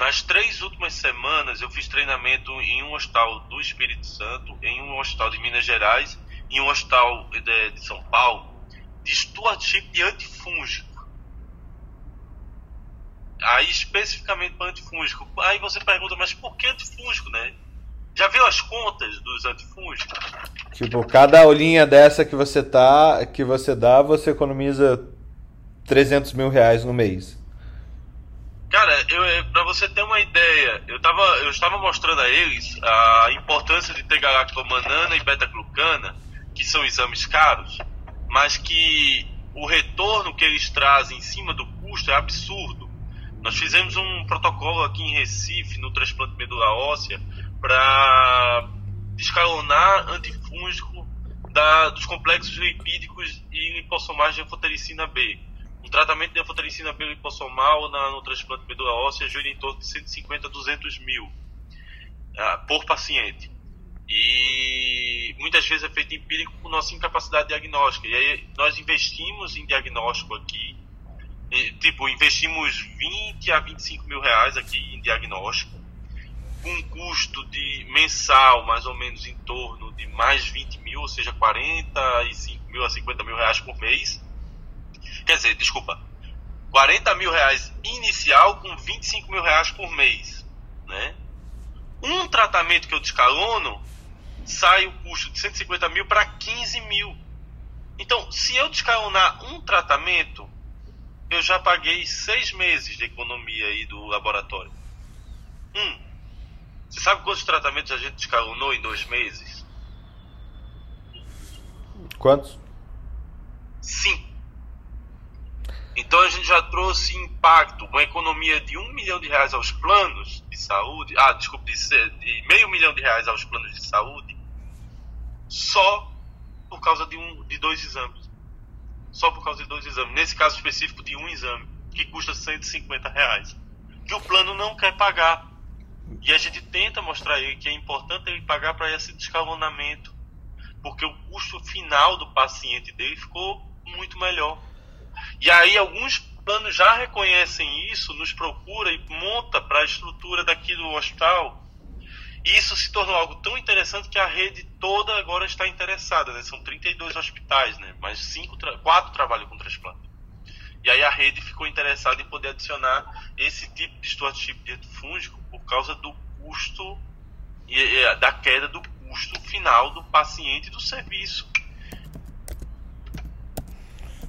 Speaker 3: nas três últimas semanas, eu fiz treinamento em um hospital do Espírito Santo, em um hospital de Minas Gerais, em um hospital de, de São Paulo, de stewardship antifúngico. Aí, especificamente para antifúngico. Aí você pergunta, mas por que antifúngico, né? Já viu as contas dos antifúngicos?
Speaker 1: Tipo, cada aulinha dessa que você tá, que você dá, você economiza 300 mil reais no mês.
Speaker 3: Cara, eu, pra você ter uma ideia, eu, tava, eu estava mostrando a eles a importância de ter galactomanana e beta-glucana, que são exames caros, mas que o retorno que eles trazem em cima do custo é absurdo. Nós fizemos um protocolo aqui em Recife, no transplante medula óssea, para escalonar antifúngico da, dos complexos lipídicos e lipossomais de anfotericina B. Um tratamento de anfotericina B lipossomal na, no transplante medula óssea gira em torno de 150 a 200 mil uh, por paciente. E muitas vezes é feito empírico por nossa incapacidade diagnóstica. E aí nós investimos em diagnóstico aqui, e, tipo, investimos 20 a 25 mil reais aqui em diagnóstico, com um custo de mensal mais ou menos em torno de mais 20 mil, ou seja, 45 mil a 50 mil reais por mês. Quer dizer, desculpa, 40 mil reais inicial com 25 mil reais por mês, né? Um tratamento que eu descalono sai o custo de 150 mil para 15 mil. Então, se eu descalonar um tratamento, eu já paguei seis meses de economia aí do laboratório. Um. Você sabe quantos tratamentos a gente descalonou em dois meses?
Speaker 1: Quantos?
Speaker 3: Cinco. Então a gente já trouxe impacto, uma economia de um milhão de reais aos planos de saúde, ah, desculpe, de, de meio milhão de reais aos planos de saúde, só por causa de, um, de dois exames. Só por causa de dois exames. Nesse caso específico de um exame, que custa 150 reais. Que o plano não quer pagar. E a gente tenta mostrar ele que é importante ele pagar para esse descalonamento. Porque o custo final do paciente dele ficou muito melhor. E aí alguns planos já reconhecem isso, nos procura e monta para a estrutura daqui do hospital. E isso se tornou algo tão interessante que a rede toda agora está interessada. Né? São 32 hospitais, né? mas cinco quatro trabalham com transplante. E aí a rede ficou interessada em poder adicionar esse tipo de stewardship de fúngico por causa do custo e, da queda do custo final do paciente do serviço.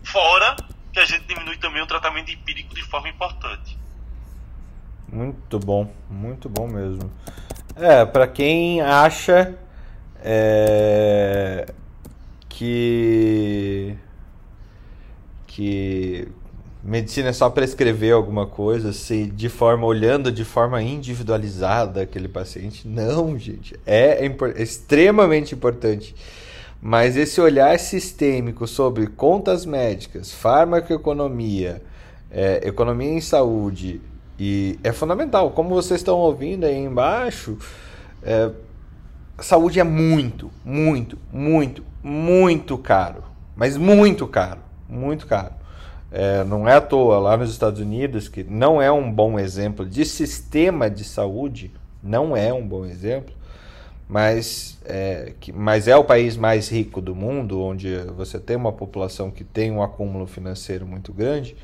Speaker 3: Fora que a gente diminui também o tratamento empírico de forma importante.
Speaker 1: Muito bom, muito bom mesmo. É, para quem acha é, que que medicina é só prescrever alguma coisa, se de forma olhando de forma individualizada aquele paciente, não, gente, é, é extremamente importante mas esse olhar sistêmico sobre contas médicas, farmacoeconomia, é, economia em saúde, e é fundamental. Como vocês estão ouvindo aí embaixo, é, saúde é muito, muito, muito, muito caro. Mas muito caro, muito caro. É, não é à toa lá nos Estados Unidos, que não é um bom exemplo de sistema de saúde, não é um bom exemplo mas é, que, mas é o país mais rico do mundo, onde você tem uma população que tem um acúmulo financeiro muito grande,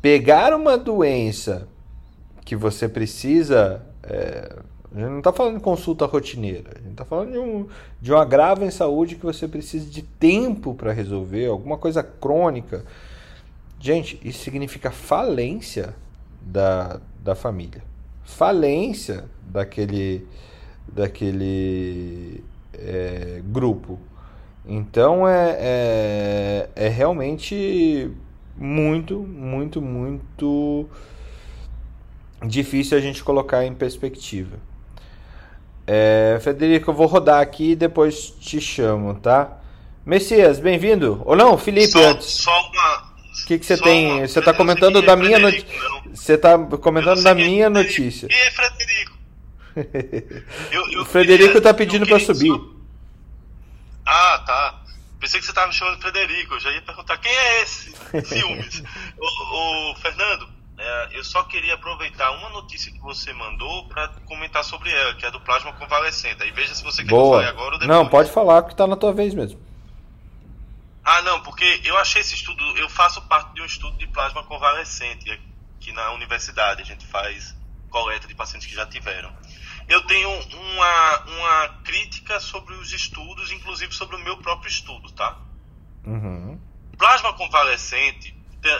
Speaker 1: pegar uma doença que você precisa. É, a gente não está falando de consulta rotineira, a gente está falando de um, de um agravo em saúde que você precisa de tempo para resolver, alguma coisa crônica. Gente, isso significa falência da, da família, falência daquele daquele é, grupo. Então é, é, é realmente muito, muito, muito difícil a gente colocar em perspectiva. É, Frederico, eu vou rodar aqui e depois te chamo, tá? Messias, bem-vindo. Ou não, Felipe,
Speaker 3: só,
Speaker 1: antes.
Speaker 3: Só uma.
Speaker 1: O que, que você tem? Você está comentando da minha notícia. Você está comentando da minha notícia.
Speaker 3: E Frederico?
Speaker 1: eu, eu o Frederico está pedindo para subir. Só...
Speaker 3: Ah, tá. Pensei que você estava me chamando de Frederico. Eu já ia perguntar quem é esse? Ciúmes. o, o, Fernando, é, eu só queria aproveitar uma notícia que você mandou para comentar sobre ela, que é do plasma convalescente. Aí veja se você quer
Speaker 1: Boa.
Speaker 3: falar agora ou depois.
Speaker 1: Não, pode falar que está na tua vez mesmo.
Speaker 3: Ah, não, porque eu achei esse estudo. Eu faço parte de um estudo de plasma convalescente aqui na universidade. A gente faz coleta de pacientes que já tiveram eu tenho uma, uma crítica sobre os estudos, inclusive sobre o meu próprio estudo, tá?
Speaker 1: Uhum.
Speaker 3: Plasma convalescente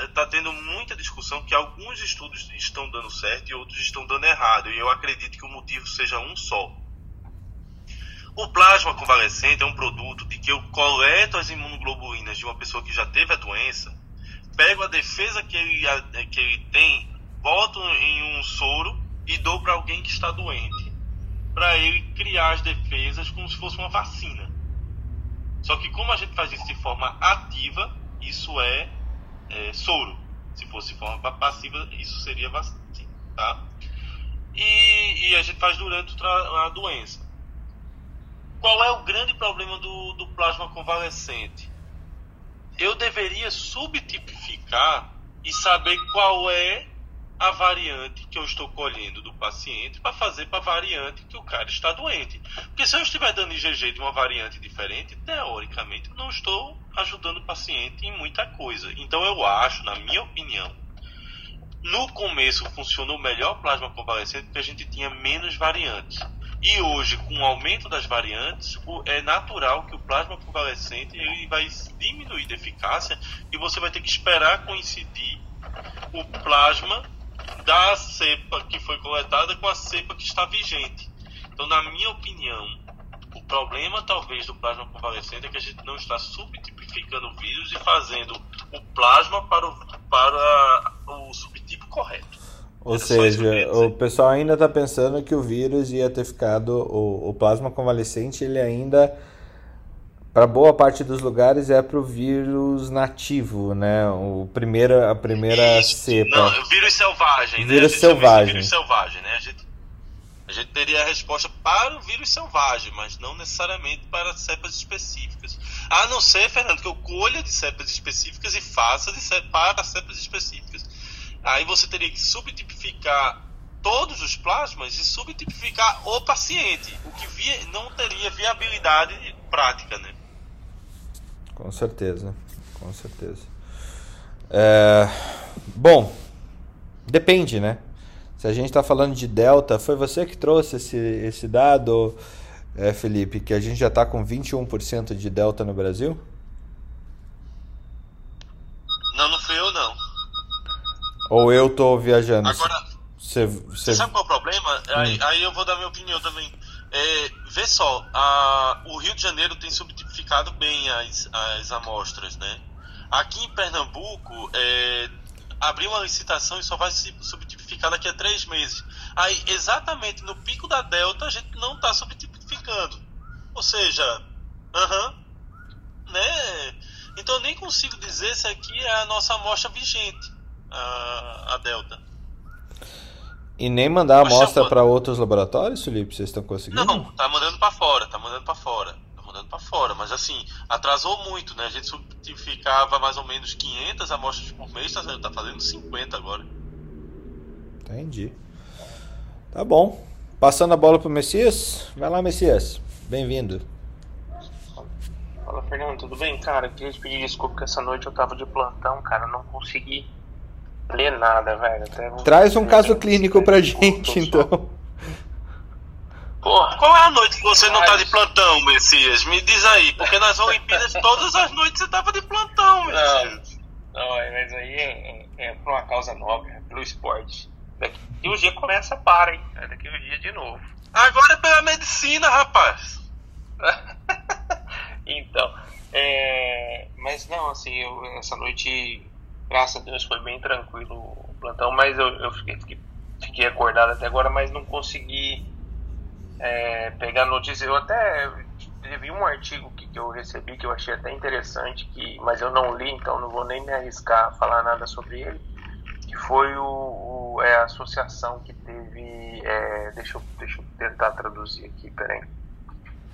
Speaker 3: está tendo muita discussão que alguns estudos estão dando certo e outros estão dando errado. E eu acredito que o motivo seja um só. O plasma convalescente é um produto de que eu coleto as imunoglobulinas de uma pessoa que já teve a doença, pego a defesa que ele, que ele tem, boto em um soro e dou para alguém que está doente para ele criar as defesas como se fosse uma vacina. Só que como a gente faz isso de forma ativa, isso é, é soro. Se fosse de forma passiva, isso seria vacina, tá? E, e a gente faz durante a doença. Qual é o grande problema do, do plasma convalescente? Eu deveria subtipificar e saber qual é a variante que eu estou colhendo do paciente para fazer para a variante que o cara está doente. Porque se eu estiver dando IgG de uma variante diferente, teoricamente não estou ajudando o paciente em muita coisa. Então eu acho, na minha opinião, no começo funcionou melhor o plasma convalescente porque a gente tinha menos variantes. E hoje, com o aumento das variantes, é natural que o plasma convalescente ele vai diminuir de eficácia e você vai ter que esperar coincidir o plasma da cepa que foi coletada com a cepa que está vigente. Então, na minha opinião, o problema talvez do plasma convalescente é que a gente não está subtipificando o vírus e fazendo o plasma para o, para o subtipo correto.
Speaker 1: Ou seja, o pessoal ainda está pensando que o vírus ia ter ficado, o, o plasma convalescente, ele ainda para boa parte dos lugares é para o vírus nativo, né? O primeira, a primeira Isso, cepa.
Speaker 3: Não, vírus selvagem,
Speaker 1: né? vírus né? Selvagem.
Speaker 3: Vírus selvagem, né? A gente, a gente teria a resposta para o vírus selvagem, mas não necessariamente para cepas específicas. A não ser, Fernando, que eu colha de cepas específicas e faça de cepas, para cepas específicas. Aí você teria que subtipificar todos os plasmas e subtipificar o paciente, o que via, não teria viabilidade prática, né?
Speaker 1: Com certeza, com certeza. É, bom, depende, né? Se a gente está falando de delta, foi você que trouxe esse, esse dado, é, Felipe, que a gente já está com 21% de delta no Brasil?
Speaker 3: Não, não fui eu não.
Speaker 1: Ou eu tô viajando?
Speaker 3: Agora, você, você... sabe qual é o problema? Hum. Aí, aí, eu vou dar minha opinião também. É, vê só, a, o Rio de Janeiro tem subtipificado bem as, as amostras, né? Aqui em Pernambuco, é, abriu uma licitação e só vai se subtipificar daqui a três meses. Aí, exatamente no pico da Delta, a gente não está subtipificando. Ou seja, aham, -huh, né? Então eu nem consigo dizer se aqui é a nossa amostra vigente, a, a Delta.
Speaker 1: E nem mandar a amostra para outros laboratórios, Felipe? Vocês estão conseguindo?
Speaker 3: Não, tá mandando para fora, tá mandando para fora. Tá mandando para fora, mas assim, atrasou muito, né? A gente subtificava mais ou menos 500 amostras por mês, tá, tá fazendo 50 agora.
Speaker 1: Entendi. Tá bom. Passando a bola pro Messias. Vai lá, Messias. Bem-vindo.
Speaker 6: Fala, Fernando, tudo bem? Cara, queria te pedir desculpa que essa noite eu tava de plantão, cara, não consegui ler nada, velho.
Speaker 1: Traz um caso clínico pra gente, então.
Speaker 3: Porra. Qual é a noite que você não tá de plantão, Messias? Me diz aí, porque nas Olimpíadas todas as noites você tava de plantão, Messias.
Speaker 6: Não, não mas aí é, é, é por uma causa nobre, é pelo esporte. Daqui um dia começa, para, hein? Daqui um dia de novo.
Speaker 3: Agora é pela medicina, rapaz.
Speaker 6: então, é, mas não, assim, eu, essa noite graças a Deus foi bem tranquilo o plantão, mas eu, eu fiquei, fiquei, acordado até agora, mas não consegui é, pegar notícia. Eu até teve um artigo que, que, eu recebi que eu achei até interessante, que, mas eu não li, então não vou nem me arriscar a falar nada sobre ele, que foi o, o é, a associação que teve, é, deixa, eu, deixa eu tentar traduzir aqui, peraí,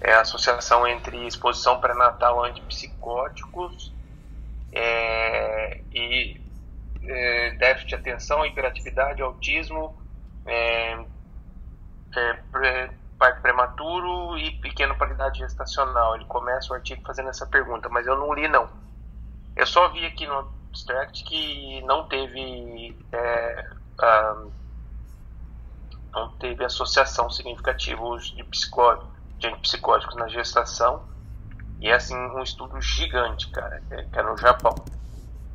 Speaker 6: é a associação entre exposição pré-natal a antipsicóticos é, e é, déficit de atenção, hiperatividade, autismo, é, é, parto prematuro e pequena qualidade gestacional. Ele começa o artigo fazendo essa pergunta, mas eu não li não. Eu só vi aqui no abstract que não teve é, não teve associação significativa de, psicó, de psicóticos na gestação e é assim um estudo gigante, cara, que é no Japão.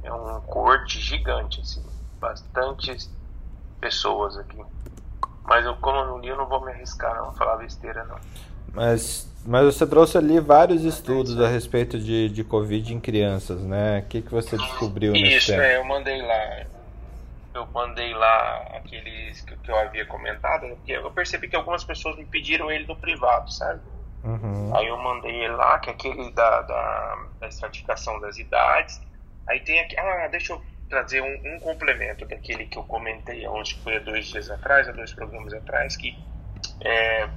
Speaker 6: É um corte gigante, assim, bastantes pessoas aqui. Mas eu, como eu não li, eu não vou me arriscar não, falar besteira não.
Speaker 1: Mas, mas você trouxe ali vários estudos a respeito de, de Covid em crianças, né? O que, que você descobriu
Speaker 6: Isso,
Speaker 1: nesse tempo?
Speaker 6: é, eu mandei lá. Eu mandei lá aqueles que, que eu havia comentado, né? porque eu percebi que algumas pessoas me pediram ele no privado, sabe? Uhum. Aí eu mandei ele lá, que é aquele da, da, da estratificação das idades. Aí tem aqui. Ah, deixa eu trazer um, um, complemento daquele que eu comentei onde foi há dois dias atrás, há dois programas atrás, que é,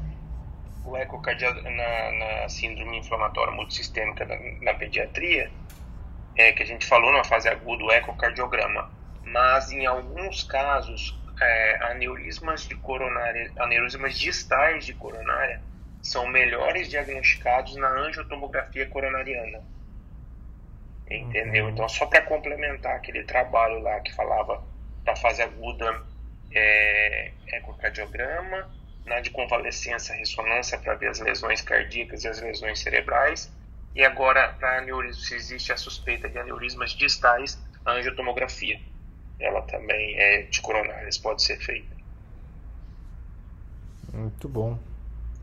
Speaker 6: o ecocardiograma na, na, síndrome inflamatória multissistêmica na, na, pediatria, é, que a gente falou na fase aguda, o ecocardiograma. Mas em alguns casos, é, aneurismas de coronária, aneurismas distais de coronária são melhores diagnosticados na angiotomografia coronariana. Entendeu? Uhum. Então, só para complementar aquele trabalho lá que falava da fase aguda é, ecocardiograma, na de convalescença, ressonância para ver as lesões cardíacas e as lesões cerebrais, e agora para aneurisma, se existe a suspeita de aneurismas distais, a angiotomografia. Ela também é de coronárias, pode ser feita.
Speaker 1: Muito bom.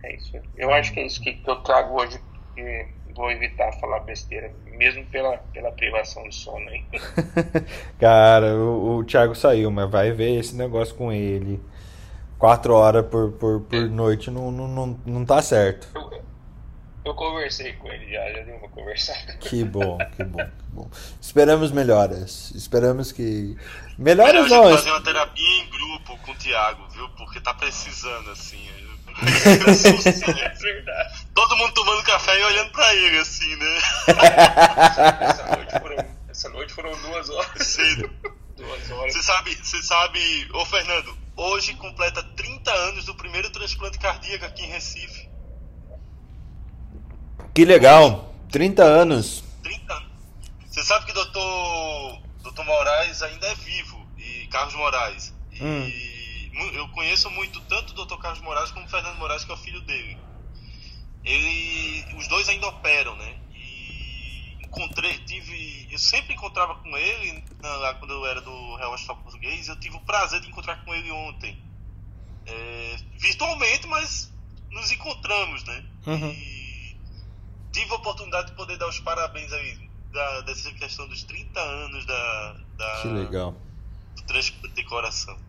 Speaker 6: É isso. Eu acho que é isso que eu trago hoje, que vou evitar falar besteira, mesmo pela, pela privação de sono aí.
Speaker 1: Cara, o, o Thiago saiu, mas vai ver esse negócio com ele. Quatro horas por, por, por é. noite não, não, não, não tá certo.
Speaker 6: Eu, eu conversei com ele já, já deu uma conversada.
Speaker 1: Que bom, que bom, que bom. Esperamos melhoras. Esperamos que. Melhoras não.
Speaker 3: fazer uma terapia em grupo com o Thiago, viu? Porque tá precisando, assim. É verdade. Todo mundo tomando café e olhando pra ele, assim, né?
Speaker 6: essa, noite foram, essa noite foram duas horas. Cedo.
Speaker 3: Duas horas. Você sabe, você sabe, ô Fernando, hoje completa 30 anos do primeiro transplante cardíaco aqui em Recife.
Speaker 1: Que legal, 30 anos.
Speaker 3: 30 anos. Você sabe que o doutor, doutor Moraes ainda é vivo, e Carlos Moraes. E hum eu conheço muito tanto o Dr. Carlos Moraes como o Fernando Moraes, que é o filho dele. Ele, os dois ainda operam, né? E encontrei, tive, eu sempre encontrava com ele lá quando eu era do Real Hospital Português. Eu tive o prazer de encontrar com ele ontem, é, virtualmente, mas nos encontramos, né? Uhum. E tive a oportunidade de poder dar os parabéns aí da, dessa questão dos 30 anos da, da
Speaker 1: que legal.
Speaker 3: do transplante de coração.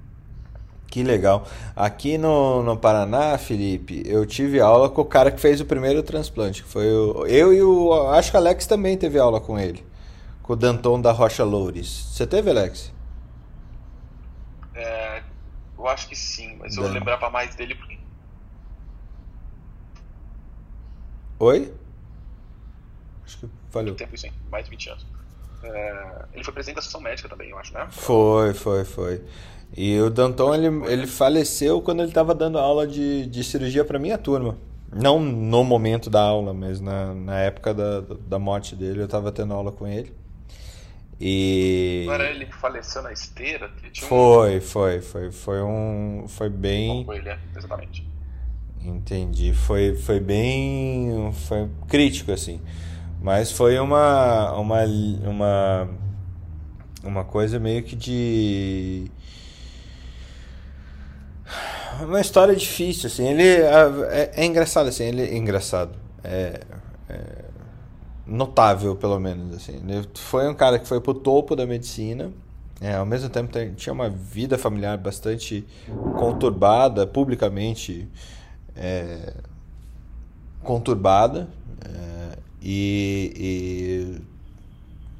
Speaker 1: Que legal. Aqui no, no Paraná, Felipe, eu tive aula com o cara que fez o primeiro transplante. Que foi o, eu e o. Acho que o Alex também teve aula com ele. Com o Danton da Rocha Loures. Você teve, Alex?
Speaker 6: É, eu acho que sim, mas Dan. eu lembrava mais dele porque.
Speaker 1: Oi? Acho que falhou.
Speaker 6: Tempo, sim, mais de 20 anos. É, ele foi presidente da sessão médica também, eu acho, né?
Speaker 1: Foi, foi, foi. E o Danton, ele, ele faleceu quando ele estava dando aula de, de cirurgia para minha turma. Não no momento da aula, mas na, na época da, da morte dele, eu estava tendo aula com ele. E...
Speaker 6: Não era ele que faleceu na esteira?
Speaker 1: Foi, foi, foi. Foi um. Foi bem.
Speaker 6: Foi ele, é, exatamente.
Speaker 1: Entendi. Foi, foi bem. Foi crítico, assim. Mas foi uma. Uma. Uma, uma coisa meio que de uma história difícil, assim. Ele é, é engraçado, assim. Ele é engraçado. É, é, notável, pelo menos, assim. Ele foi um cara que foi pro topo da medicina. É, ao mesmo tempo tinha uma vida familiar bastante conturbada, publicamente é, conturbada. É, e,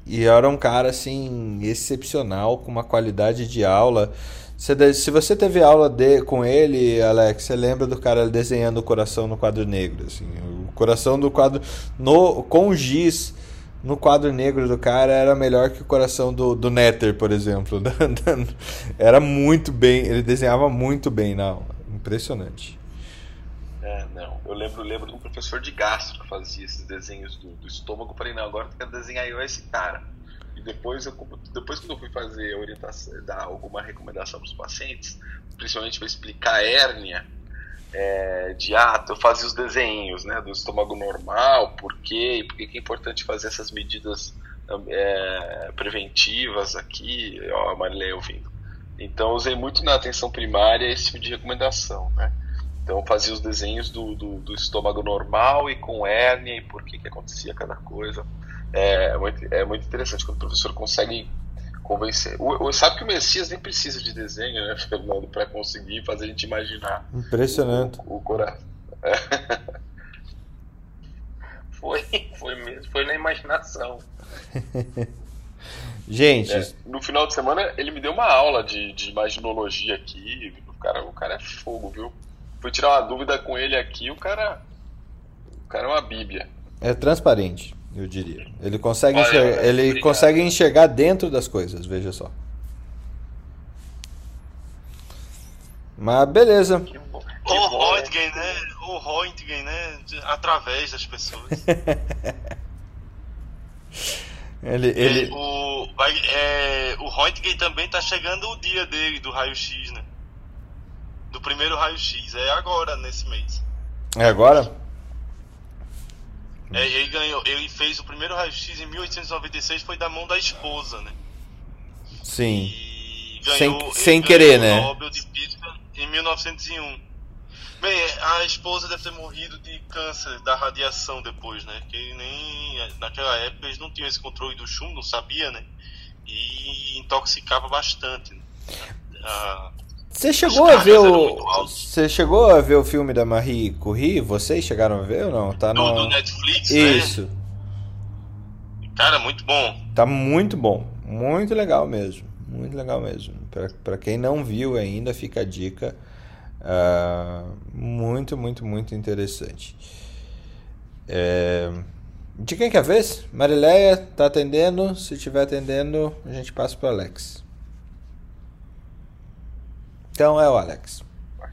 Speaker 1: e, e era um cara assim excepcional, com uma qualidade de aula se você teve aula de, com ele, Alex, você lembra do cara desenhando o coração no quadro negro, assim, o coração do quadro no com giz no quadro negro do cara era melhor que o coração do, do Netter, por exemplo. era muito bem, ele desenhava muito bem na aula, impressionante.
Speaker 6: É, não, eu lembro, lembro de um professor de gastro que fazia esses desenhos do, do estômago, eu falei, não, agora eu quero desenhar eu esse cara. E depois, eu, depois quando eu fui fazer orientação, dar alguma recomendação para os pacientes, principalmente para explicar a hérnia, é, de ato, eu fazia os desenhos né, do estômago normal, por quê, por que é importante fazer essas medidas é, preventivas aqui, ó, a Marilé ouvindo. Então, usei muito na atenção primária esse tipo de recomendação, né? Então, fazia os desenhos do, do, do estômago normal e com hérnia e por que, que acontecia cada coisa. É muito, é muito interessante quando o professor consegue convencer. O, o, sabe que o Messias nem precisa de desenho, né, Fernando, para conseguir fazer a gente imaginar.
Speaker 1: Impressionante.
Speaker 6: O, o coração. É. Foi, foi mesmo, foi na imaginação.
Speaker 1: Gente,
Speaker 4: É, no final de semana ele me deu uma aula de, de imaginologia aqui. O cara, o cara é fogo, viu? Fui tirar uma dúvida com ele aqui, o cara. O cara é uma bíblia.
Speaker 1: é transparente, eu diria. Ele consegue,
Speaker 6: Olha,
Speaker 1: enxergar, ele
Speaker 6: obrigado.
Speaker 1: consegue enxergar dentro das coisas, veja só. Mas beleza.
Speaker 6: Que bom. Que
Speaker 3: O
Speaker 6: bom, né?
Speaker 3: Röntgen, né? O Röntgen, né? Através das pessoas.
Speaker 1: Ele,
Speaker 3: Ele,
Speaker 1: ele,
Speaker 3: o, vai, é, o Röntgen também tá chegando o dia dele, do raio-x, né? Do primeiro raio-x. É agora, nesse mês.
Speaker 1: é agora?
Speaker 3: É, ele ganhou, ele fez o primeiro raio-x em 1896, foi da mão da esposa, né?
Speaker 1: Sim.
Speaker 3: E
Speaker 1: Sem-
Speaker 3: ganhou,
Speaker 1: sem
Speaker 3: ele
Speaker 1: querer, né?
Speaker 3: o Nobel de Física em 1901. Bem, a esposa deve ter morrido de câncer da radiação depois, né? Que nem naquela época eles não tinham esse controle do chumbo, não sabia, né? E intoxicava bastante. Né? Ah,
Speaker 1: Você chegou a ver o. Você chegou a ver o filme da Marie Curie? Vocês chegaram a ver ou não? Tá no.
Speaker 3: do Netflix,
Speaker 1: Isso.
Speaker 3: né? Cara, muito bom.
Speaker 1: Tá muito bom. Muito legal mesmo. Muito legal mesmo. Pra, pra quem não viu ainda, fica a dica. Ah, muito, muito, muito interessante. É, De quem que é a vez? Marileia tá atendendo. Se estiver atendendo, a gente passa pro Alex. Então é o Alex.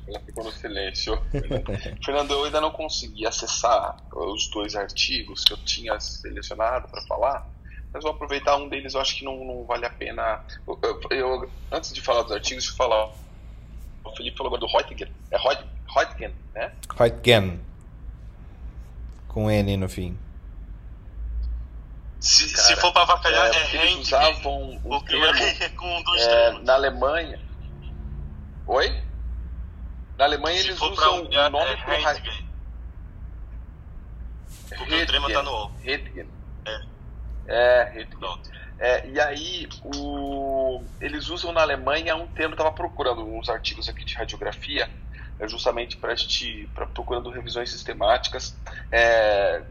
Speaker 4: Ela ficou no silêncio. Fernando, eu ainda não consegui acessar os dois artigos que eu tinha selecionado para falar, mas vou aproveitar um deles, eu acho que não, não vale a pena. Eu, eu- antes de falar dos artigos, deixa eu falar. O Felipe falou agora do Reutgen. É Reut- Reutgen, né?
Speaker 1: Reutgen. Com N no fim.
Speaker 3: Se,
Speaker 4: Cara,
Speaker 3: se for pra avacalhar, é,
Speaker 4: é, eles usavam
Speaker 3: Porque
Speaker 4: termo
Speaker 3: com dois
Speaker 4: é, na Alemanha. Oi? Na Alemanha
Speaker 3: Se
Speaker 4: eles
Speaker 3: pra
Speaker 4: usam o nome
Speaker 3: é
Speaker 4: pro
Speaker 3: Röntgen. Porque o trema tá no O.
Speaker 4: Redgen.
Speaker 3: É.
Speaker 4: É, Redgen.
Speaker 3: Pronto.
Speaker 4: É, e aí, o, eles usam na Alemanha um termo, estava procurando uns artigos aqui de radiografia, é, justamente para procurando revisões sistemáticas, é,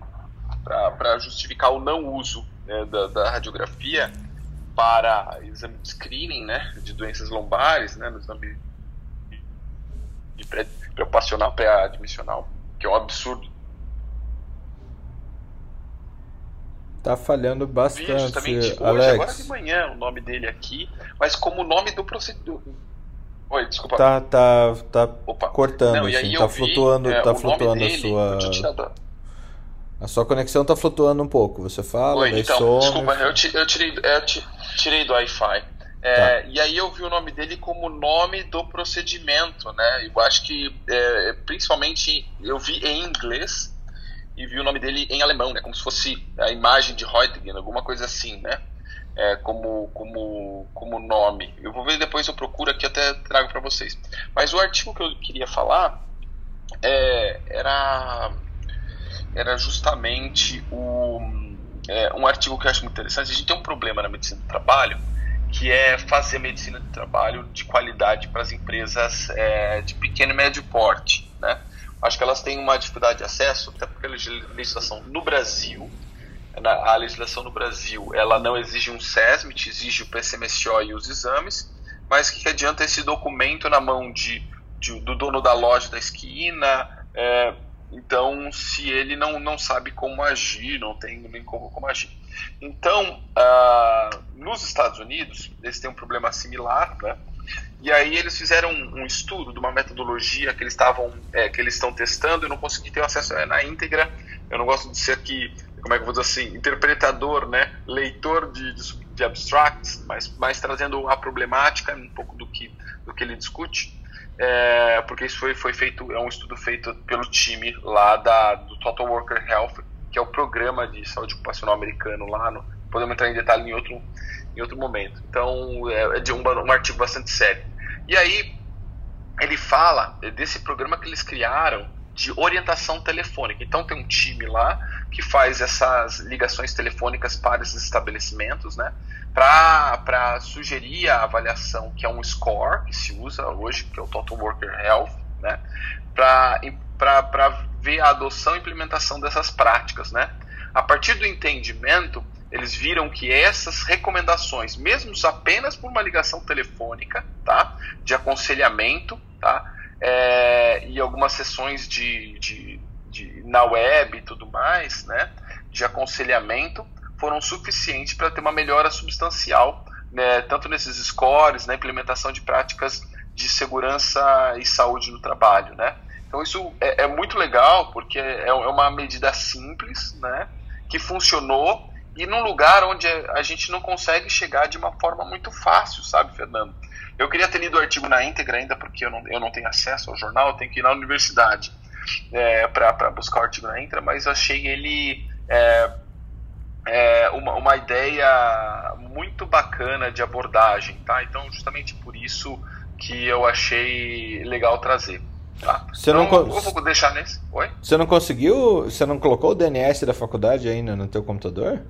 Speaker 4: para justificar o não uso né, da, da radiografia para exame de screening né, de doenças lombares, né, no exame de pré- pré-operacional, pré-admissional, que é um absurdo.
Speaker 1: Tá falhando
Speaker 4: Vi
Speaker 1: bastante,
Speaker 4: justamente hoje, agora de
Speaker 1: Alex.
Speaker 4: manhã, o nome dele aqui, mas como nome do procedimento. Oi, desculpa.
Speaker 1: Tá, tá, tá
Speaker 4: Opa.
Speaker 1: cortando,
Speaker 4: Não,
Speaker 1: assim, tá
Speaker 4: vi,
Speaker 1: flutuando,
Speaker 4: é,
Speaker 1: tá
Speaker 4: o
Speaker 1: flutuando
Speaker 4: dele,
Speaker 1: a sua. A sua conexão tá flutuando um pouco. Você fala,
Speaker 4: Oi, então,
Speaker 1: some.
Speaker 4: desculpa, eu, eu tirei, eu ti- tirei do Wi-Fi. É, E aí eu vi o nome dele como nome do procedimento, né? Eu acho que, é, principalmente, eu vi em inglês e vi o nome dele em alemão, né? Como se fosse a imagem de Reutgen, alguma coisa assim, né? É, como, como, como nome. Eu vou ver depois, eu procuro aqui até trago para vocês. Mas o artigo que eu queria falar é, era, era justamente o, é, um artigo que eu acho muito interessante. A gente tem um problema na medicina do trabalho que é fazer medicina de trabalho de qualidade para as empresas é, de pequeno e médio porte, né? Acho que elas têm uma dificuldade de acesso, até porque a legislação no Brasil, a legislação no Brasil, ela não exige um SESMIT, exige o PCMSO e os exames, mas que adianta esse documento na mão de, de- do dono da loja da esquina, é, então se ele não, não sabe como agir, não tem nem como, como agir. Então, ah, nos Estados Unidos, eles têm um problema similar, né? E aí eles fizeram um, um estudo de uma metodologia que eles estavam, é, que eles estão testando. Eu não consegui ter acesso a- na íntegra. Eu não gosto de ser aqui, como é que eu vou dizer assim, interpretador, né, leitor de, de, de abstracts, mas, mas trazendo a problemática um pouco do que do que ele discute. É, porque isso foi, foi feito, é um estudo feito pelo time lá da, do Total Worker Health, que é o programa de saúde ocupacional americano lá. No, podemos entrar em detalhe em outro, em outro momento. Então, é, é de um, um artigo bastante sério. E aí, ele fala desse programa que eles criaram de orientação telefônica. Então, tem um time lá que faz essas ligações telefônicas para esses estabelecimentos, né? Para sugerir a avaliação, que é um score que se usa hoje, que é o Total Worker Health, né? Para ver a adoção e implementação dessas práticas, né? A partir do entendimento, eles viram que essas recomendações, mesmo apenas por uma ligação telefônica, tá, de aconselhamento, tá, é, e algumas sessões de, de, de, na web e tudo mais, né, de aconselhamento, foram suficientes para ter uma melhora substancial, né, tanto nesses scores, na implementação de práticas de segurança e saúde no trabalho, né. Então isso é, é muito legal porque é, é uma medida simples, né, que funcionou e num lugar onde a gente não consegue chegar de uma forma muito fácil, sabe, Fernando? Eu queria ter lido o artigo na íntegra ainda, porque eu não, eu não tenho acesso ao jornal, eu tenho que ir na universidade é, para buscar o artigo na íntegra, mas eu achei ele é, é, uma, uma ideia muito bacana de abordagem, tá? Então, justamente por isso que eu achei legal trazer. Tá?
Speaker 1: Você não
Speaker 4: então, eu vou deixar nesse. Oi?
Speaker 1: Você não conseguiu. Você não colocou o DNS da faculdade ainda no teu computador?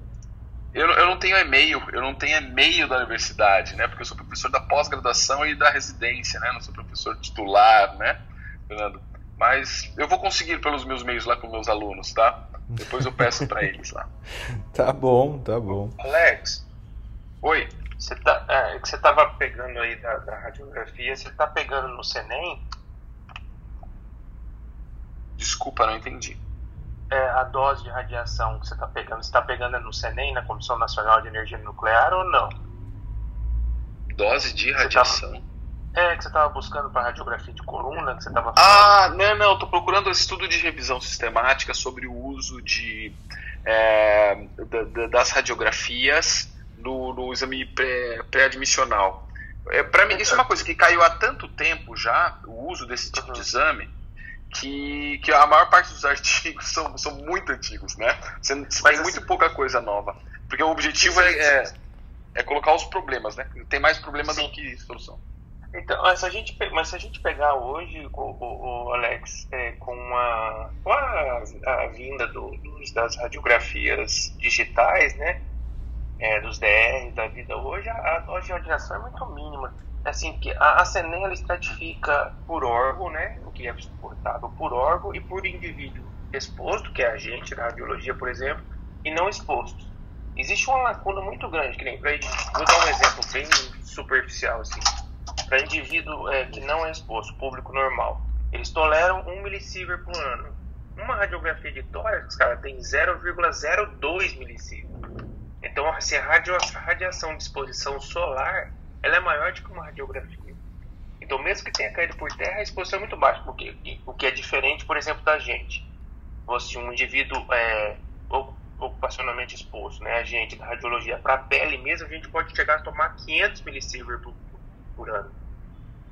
Speaker 4: Eu, eu não tenho e-mail, eu não tenho e-mail da universidade, né? Porque eu sou professor da pós-graduação e da residência, né? Não sou professor titular, né, Fernando? Mas eu vou conseguir pelos meus meios lá com meus alunos, tá? Depois eu peço para eles lá.
Speaker 1: Tá bom, tá bom.
Speaker 6: Alex.
Speaker 4: Oi.
Speaker 6: Você tá, é, que você tava pegando aí da, da radiografia, você tá pegando no Senem?
Speaker 4: Desculpa, não entendi
Speaker 6: é, a dose de radiação que você está pegando, você está pegando no CENEM, na Comissão Nacional de Energia Nuclear, ou não?
Speaker 4: Dose de radiação?
Speaker 6: Tava, é, que você estava buscando para radiografia de coluna, que você estava
Speaker 4: Ah, não, não, estou procurando estudo de revisão sistemática sobre o uso de, é, das radiografias no, no exame pré-admissional. Pré é, para mim, isso é uma coisa que caiu há tanto tempo já, o uso desse tipo uhum. de exame, que, que a maior parte dos artigos são, são muito antigos, né? Você, você tem assim, muito pouca coisa nova. Porque o objetivo é, é, é, colocar os problemas, né? Tem mais problema sim. do que solução.
Speaker 6: Então, mas se a gente, mas se a gente pegar hoje, o, o, o Alex, é, com, a, com a, a vinda do, dos, das radiografias digitais, né? É, dos DR da vida hoje, a, a de radiação é muito mínima assim, que a, a ela estratifica por órgão, né, que é suportável por órgão e por indivíduo exposto, que é a gente da radiologia, por exemplo, e não exposto. Existe uma lacuna muito grande, que nem pra, vou dar um exemplo bem superficial assim. Para indivíduo é, que não é exposto, público normal, eles toleram 1 milisievert por ano. Uma radiografia de tórax, cara, tem 0,02 milisievert. Então, se a, radiação de exposição solar ela é maior do que uma radiografia. Então, mesmo que tenha caído por terra, a exposição é muito baixa, porque, o que é diferente, por exemplo, da gente. Você, um indivíduo é, ocupacionalmente exposto, né, a gente da radiologia, para a pele mesmo, a gente pode chegar a tomar 500 milisievert por, por ano.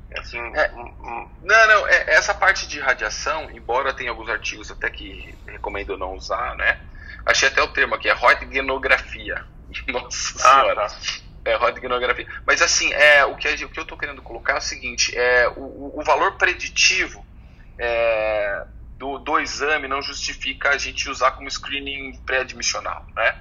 Speaker 4: É assim, é, um, não, não, é, essa parte de radiação, embora tenha alguns artigos até que recomendo não usar, né? Achei até o termo aqui, é röntgenografia. Nossa ah, senhora. Tá é, radiografia. Mas assim, é, o, que, o que eu estou querendo colocar é o seguinte, é, o, o valor preditivo é, do, do exame não justifica a gente usar como screening pré-admissional, né?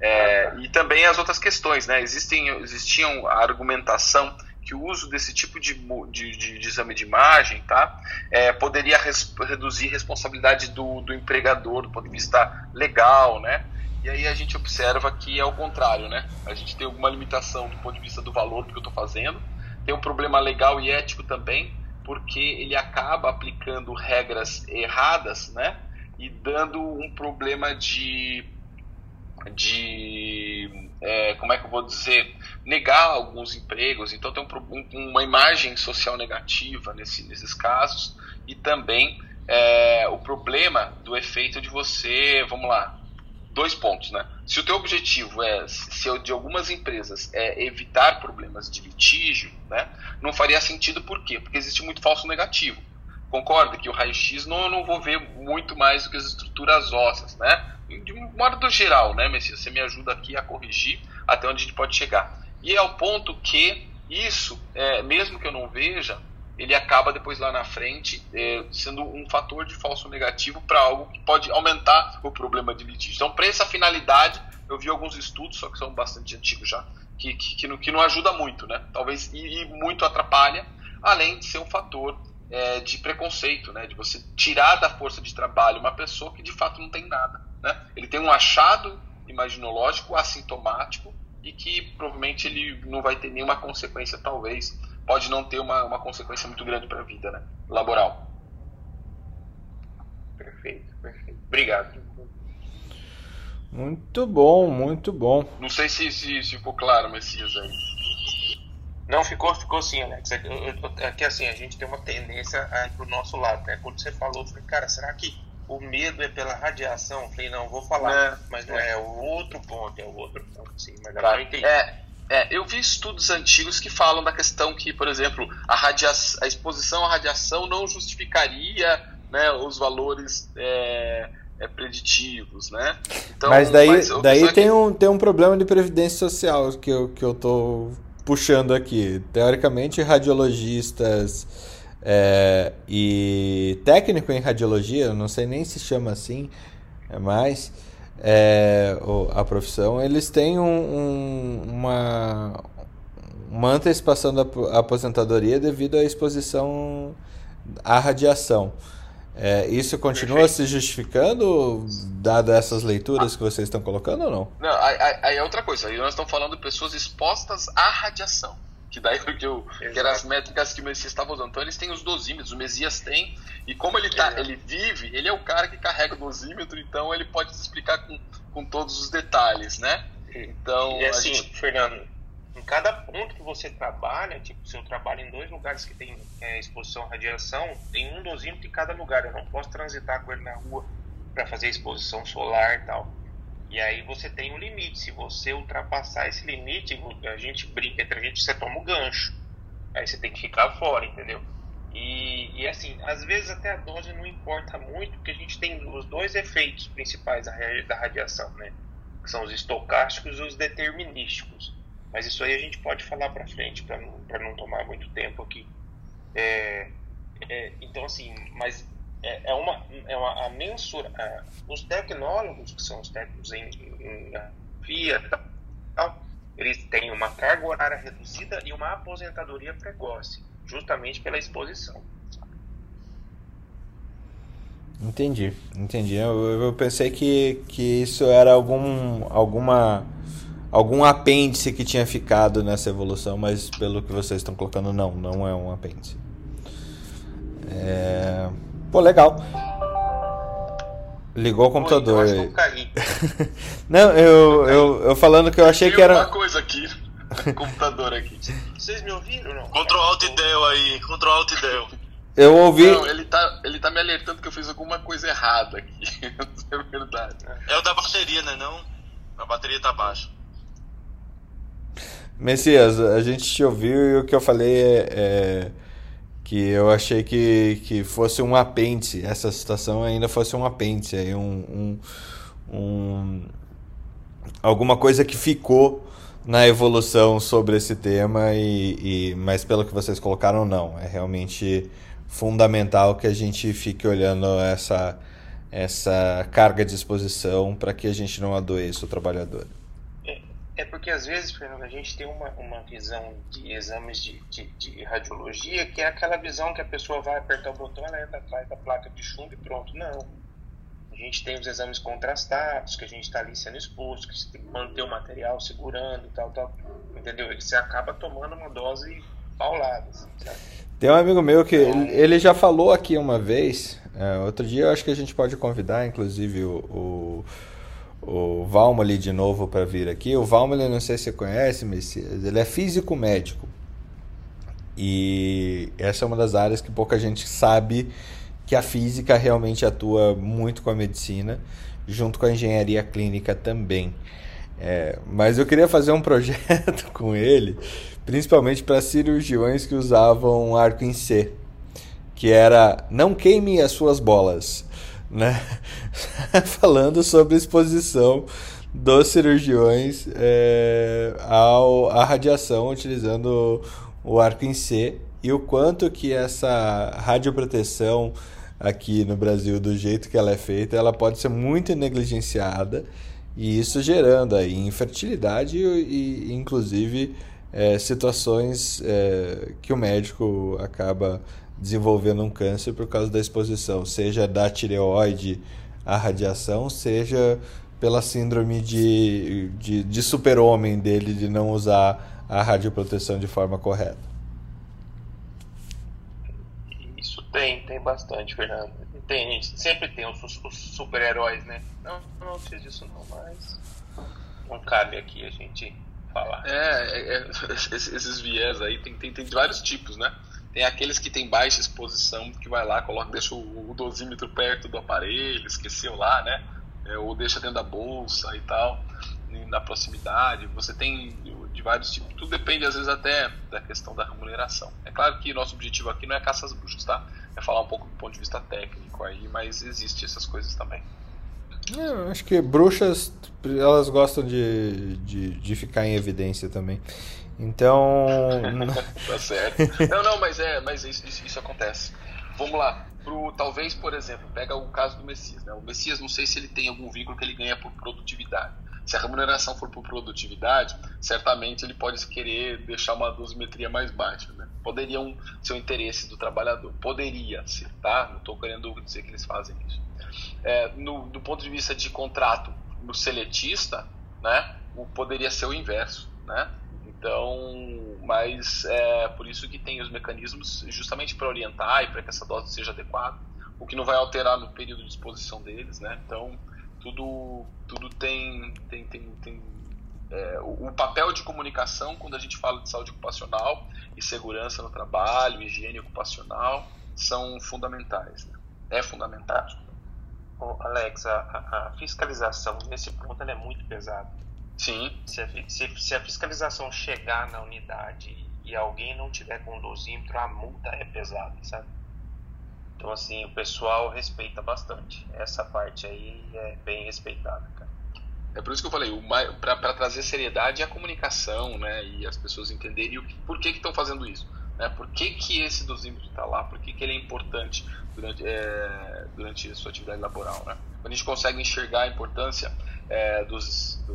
Speaker 4: É, e também as outras questões, né? Existem, existiam a argumentação que o uso desse tipo de, de, de, de exame de imagem tá, é, poderia res, reduzir responsabilidade do, do empregador do ponto de vista legal, né? E aí a gente observa que é o contrário, né? A gente tem alguma limitação do ponto de vista do valor do que eu estou fazendo, tem um problema legal e ético também, porque ele acaba aplicando regras erradas, né? E dando um problema de. de é, como é que eu vou dizer? Negar alguns empregos. Então tem um, uma imagem social negativa nesse, nesses casos, e também é, o problema do efeito de você, vamos lá, dois pontos, né? Se o teu objetivo é, se de algumas empresas é evitar problemas de litígio, né? Não faria sentido por quê? Porque existe muito falso negativo. Concorda que o raio-x não, não vou ver muito mais do que as estruturas ósseas, né? De modo geral, né, Messias? Você me ajuda aqui a corrigir até onde a gente pode chegar. E é o ponto que isso, é, mesmo que eu não veja, ele acaba depois lá na frente é, sendo um fator de falso negativo para algo que pode aumentar o problema de litígio. Então, para essa finalidade, eu vi alguns estudos, só que são bastante antigos já, que, que, que, não, que não ajuda muito, né? Talvez e, e, muito atrapalha, além de ser um fator é, de preconceito, né? De você tirar da força de trabalho uma pessoa que de fato não tem nada. né? Ele tem um achado imaginológico assintomático e que provavelmente ele não vai ter nenhuma consequência, talvez, pode não ter uma, uma consequência muito grande para a vida né? laboral.
Speaker 6: Perfeito, perfeito. Obrigado.
Speaker 1: Muito bom, muito bom.
Speaker 4: Não sei se, se, se ficou claro, Messias, aí.
Speaker 6: Não, ficou, ficou sim, Alex. É que assim, a gente tem uma tendência a ir pro nosso lado, né? Quando você falou, eu falei, cara, será que o medo é pela radiação? Eu falei, não, vou falar. É, mas não é, é o outro ponto, é o outro ponto, sim. Mas agora eu entendi.
Speaker 4: É, é, eu vi estudos antigos que falam da questão que, por exemplo, a, radia a exposição à radiação não justificaria né, os valores é, é, preditivos, né?
Speaker 1: Então, mas daí, mas daí tem, que... um, tem um problema de previdência social que eu, que eu tô puxando aqui. Teoricamente, radiologistas é, e técnico em radiologia, não sei nem se chama assim, é mais é, a profissão, eles têm um, um, uma, uma antecipação da aposentadoria devido à exposição à radiação. É, isso continua Perfeito. se justificando, dado essas leituras que vocês estão colocando ou não?
Speaker 4: Não, aí é outra coisa. Aí nós estamos falando de pessoas expostas à radiação. Que daí que, eu, que eram as métricas que o Messias estava usando. Então eles têm os dosímetros, o Messias tem. E como ele, tá, ele vive, ele é o cara que carrega o dosímetro, então ele pode te explicar com, com todos os detalhes, né?
Speaker 6: Então. E assim, gente... Fernando, em cada ponto que você trabalha, tipo, se eu trabalho em dois lugares que tem é, exposição à radiação, tem um dosímetro em cada lugar. Eu não posso transitar com ele na rua para fazer exposição solar e tal. E aí você tem um limite. Se você ultrapassar esse limite, a gente brinca entre a gente, você toma o gancho. Aí você tem que ficar fora, entendeu? E, e assim, às vezes até a dose não importa muito, porque a gente tem os dois efeitos principais da, radiação, né? Que são os estocásticos e os determinísticos. Mas isso aí a gente pode falar para frente, para não, não tomar muito tempo aqui. É, é, então, assim, mas é, é uma, é uma a mensura. A, os tecnólogos, que são os técnicos em, em, FIA, tal, eles têm uma carga horária reduzida e uma aposentadoria precoce, justamente pela exposição.
Speaker 1: Entendi, entendi. Eu, eu pensei que, que isso era algum, alguma algum apêndice que tinha ficado nessa evolução, mas pelo que vocês estão colocando, não, não é um apêndice. É... Pô, legal. Ligou o computador.
Speaker 6: Oi, eu
Speaker 1: não, eu, eu, eu falando que eu achei que era.
Speaker 4: uma coisa aqui. computador aqui.
Speaker 6: Vocês me ouviram ou não?
Speaker 3: Ctrl Alt Del aí, Ctrl Alt Del.
Speaker 1: Eu ouvi. Não,
Speaker 4: ele tá, ele tá me alertando que eu fiz alguma coisa errada aqui. é verdade.
Speaker 3: É o da bateria, né? Não? A bateria tá baixa.
Speaker 1: Messias, a gente te ouviu e o que eu falei é, é, que eu achei que, que fosse um apêndice, essa situação ainda fosse um apêndice, aí um, um, um, alguma coisa que ficou na evolução sobre esse tema, e, e, mas pelo que vocês colocaram, não. É realmente fundamental que a gente fique olhando essa, essa carga de exposição para que a gente não adoeça o trabalhador.
Speaker 6: É porque às vezes, Fernando, a gente tem uma, uma visão de exames de, de, de, radiologia que é aquela visão que a pessoa vai apertar o botão, ela entra atrás da placa de chumbo e pronto. Não. A gente tem os exames contrastados, que a gente está ali sendo exposto, que você tem que manter o material segurando e tal, tal. Entendeu? E você acaba tomando uma dose paulada. Assim,
Speaker 1: tem um amigo meu que então, ele já falou aqui uma vez. É, outro dia eu acho que a gente pode convidar, inclusive, o, o o Valmoli de novo para vir aqui. O Valmoli, não sei se você conhece, Messias, ele é físico médico. E essa é uma das áreas que pouca gente sabe que a física realmente atua muito com a medicina, junto com a engenharia clínica também. É, mas eu queria fazer um projeto com ele, principalmente para cirurgiões que usavam arco em C, que era não queime as suas bolas né? falando sobre a exposição dos cirurgiões é, ao, à radiação utilizando o arco em C e o quanto que essa radioproteção aqui no Brasil, do jeito que ela é feita, ela pode ser muito negligenciada e isso gerando aí infertilidade e, e inclusive é, situações é, que o médico acaba desenvolvendo um câncer por causa da exposição, seja da tireoide a radiação, seja pela síndrome de, de, de super-homem dele de não usar a radioproteção de forma correta.
Speaker 6: Isso tem, tem bastante, Fernando. Tem, sempre tem os, os super-heróis, né? Não, não sei disso não, mas não cabe aqui a gente falar.
Speaker 4: É, é, é esses viés aí tem, tem, tem vários tipos, né? Tem aqueles que tem baixa exposição, que vai lá, coloca, deixa o, o dosímetro perto do aparelho, esqueceu lá, né? É, ou deixa dentro da bolsa e tal, na proximidade. Você tem de vários tipos. Tudo depende, às vezes, até da questão da remuneração. É claro que nosso objetivo aqui não é caçar as bruxas, tá? É falar um pouco do ponto de vista técnico aí, mas existe essas coisas também.
Speaker 1: É, acho que bruxas, elas gostam de, de, de ficar em evidência também. Então.
Speaker 4: tá certo. Não, não, mas é, mas isso, isso, isso acontece. Vamos lá. Pro, talvez, por exemplo, pega o caso do Messias. Né? O Messias, não sei se ele tem algum vínculo que ele ganha por produtividade. Se a remuneração for por produtividade, certamente ele pode querer deixar uma dosimetria mais baixa. Né? Poderia um, ser o interesse do trabalhador. Poderia ser, tá? Não estou querendo dizer que eles fazem isso. É, no, do ponto de vista de contrato no seletista, né, o, poderia ser o inverso. Né? Então, mas é por isso que tem os mecanismos justamente para orientar e para que essa dose seja adequada, o que não vai alterar no período de exposição deles, né? Então, tudo, tudo tem, tem, tem, tem é, o, o, papel de comunicação quando a gente fala de saúde ocupacional e segurança no trabalho, higiene ocupacional, são fundamentais. Né? É fundamental.
Speaker 6: Alex, a, a, fiscalização nesse ponto é muito pesada
Speaker 4: Sim.
Speaker 6: Se a, se, se a fiscalização chegar na unidade e alguém não tiver com dosímetro, a multa é pesada, sabe? Então, assim, o pessoal respeita bastante. Essa parte aí é bem respeitada, cara.
Speaker 4: É por isso que eu falei, para trazer seriedade é a comunicação, né? E as pessoas entenderem o que, por que estão fazendo isso. Né? Por que, que esse dosímetro está lá? Por que, que ele é importante durante, é, durante a sua atividade laboral, né? Quando a gente consegue enxergar a importância é, dos, do,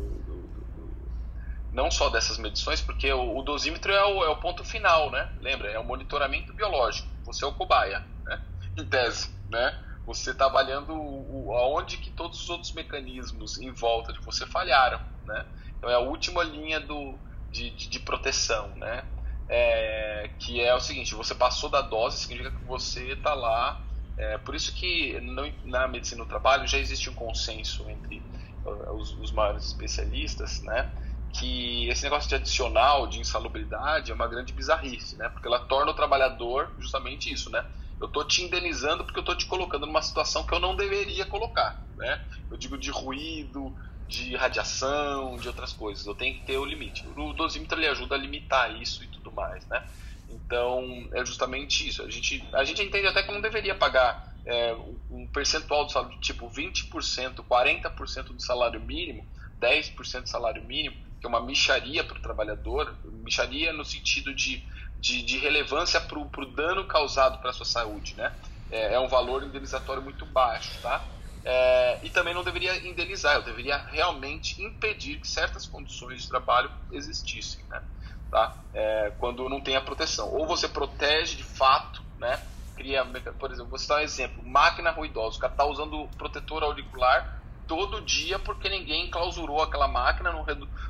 Speaker 4: não só dessas medições, porque o, o dosímetro é o, é o, ponto final, né? Lembra, é o monitoramento biológico. Você é o cobaia, né? Em tese, né? Você está avaliando o, o, aonde que todos os outros mecanismos em volta de você falharam, né? Então é a última linha do, de, de, de proteção, né? É, que é o seguinte, você passou da dose, significa que você está lá. É, por isso que no, na medicina do trabalho já existe um consenso entre uh, os, os maiores especialistas, né? Que esse negócio de adicional, de insalubridade, é uma grande bizarrice, né? Porque ela torna o trabalhador justamente isso, né? Eu estou te indenizando porque eu estou te colocando numa situação que eu não deveria colocar, né? Eu digo de ruído, de radiação, de outras coisas. Eu tenho que ter o limite. O dosímetro ele ajuda a limitar isso e tudo mais, né? Então, é justamente isso. A gente, a gente entende até que não deveria pagar é, um percentual do salário, tipo 20%, 40% do salário mínimo, 10% do salário mínimo, que é uma micharia para o trabalhador, micharia no sentido de, de, de relevância para o dano causado para a sua saúde, né? É, é, um valor indenizatório muito baixo, tá? É, e também não deveria indenizar, eu deveria realmente impedir que certas condições de trabalho existissem, né? Tá? É, quando não tem a proteção. Ou você protege de fato, né? Cria, por exemplo, vou citar um exemplo, máquina ruidosa, o cara está usando protetor auricular todo dia porque ninguém clausurou aquela máquina, não,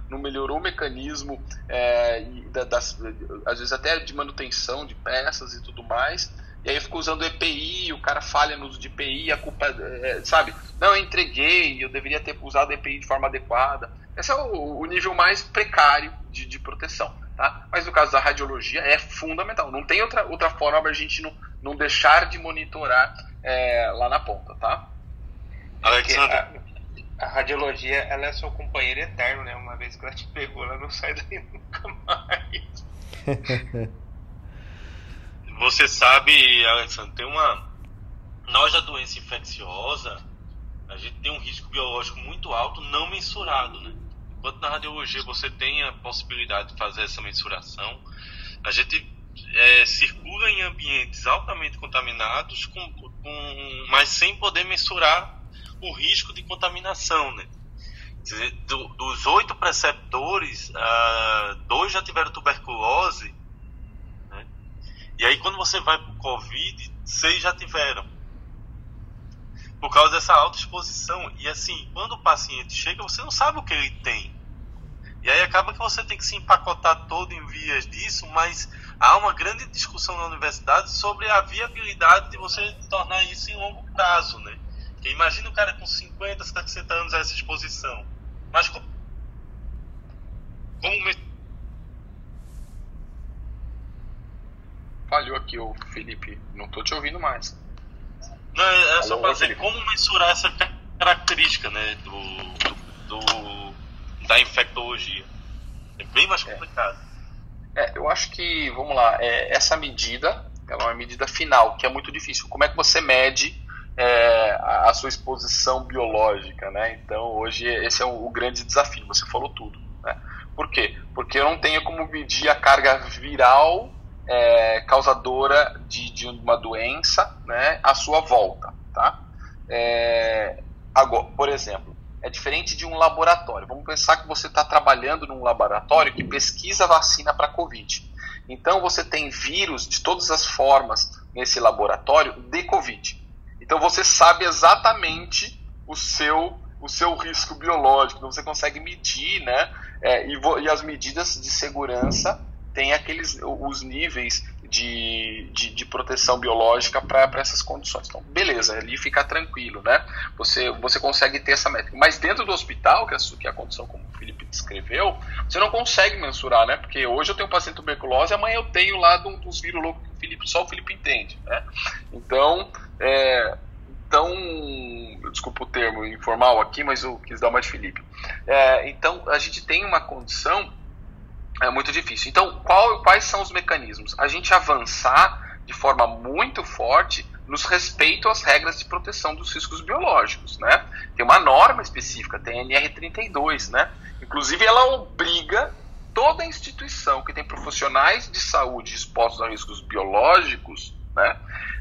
Speaker 4: não melhorou o mecanismo, é, das, às vezes até de manutenção de peças e tudo mais. E aí ficou usando EPI, o cara falha no uso de EPI, a culpa, é, sabe? Não, eu entreguei, eu deveria ter usado EPI de forma adequada. Esse é o, o nível mais precário de, de, proteção, tá? Mas no caso da radiologia é fundamental. Não tem outra, outra forma para a gente não, não deixar de monitorar é, lá na ponta, tá?
Speaker 6: Alexandre, a radiologia, ela é seu companheiro eterno, né? Uma vez que ela te pegou, ela não sai daí nunca mais.
Speaker 3: Você sabe, Alexandre, tem uma. Nós da doença infecciosa, a gente tem um risco biológico muito alto, não mensurado, né? Enquanto na radiologia você tem a possibilidade de fazer essa mensuração, a gente é, circula em ambientes altamente contaminados, com, com, mas sem poder mensurar o risco de contaminação, né? Dizer, do, dos oito preceptores, uh, dois já tiveram tuberculose, né? E aí quando você vai para o Covid, seis já tiveram. por causa dessa alta exposição. E assim, quando o paciente chega, você não sabe o que ele tem. E aí acaba que você tem que se empacotar todo em vias disso, mas há uma grande discussão na universidade sobre a viabilidade de você tornar isso em longo prazo, né? Porque imagina o cara com 50, 60 anos a essa exposição. Mas como, como
Speaker 4: Falhou aqui o Felipe, não estou te ouvindo mais.
Speaker 3: Não, é, é só para dizer como mensurar essa característica né, do, do, do da infectologia. É bem mais é. complicado.
Speaker 4: É, eu acho que, vamos lá, é, essa medida ela é uma medida final, que é muito difícil. Como é que você mede é, a, sua exposição biológica, né? Então, hoje, esse é o, o grande desafio, você falou tudo. Né? Por quê? Porque eu não tenho como medir a carga viral é, causadora de, de, uma doença né, à sua volta, tá? É, agora, por exemplo, é diferente de um laboratório. Vamos pensar que você está trabalhando num laboratório que pesquisa vacina para Covid. Então você tem vírus de todas as formas nesse laboratório de Covid. Então você sabe exatamente o seu o seu risco biológico, então você consegue medir, né? É, e, e as medidas de segurança tem aqueles os níveis de, de, de proteção biológica para essas condições. Então, beleza, ali fica tranquilo, né? Você, você consegue ter essa métrica. Mas dentro do hospital, que é, que é a condição como o Felipe descreveu, você não consegue mensurar, né? Porque hoje eu tenho um paciente tuberculose, amanhã eu tenho lá dos vírus loucos que o Felipe, só o Felipe entende, né? Então, é, então, desculpa o termo informal aqui, mas eu quis dar uma de Felipe. É, então, a gente tem uma condição é muito difícil. Então, qual, quais são os mecanismos? A gente avançar de forma muito forte nos respeito às regras de proteção dos riscos biológicos, né? Tem uma norma específica, tem a NR32, né? Inclusive, ela obriga toda instituição que tem profissionais de saúde expostos a riscos biológicos, né,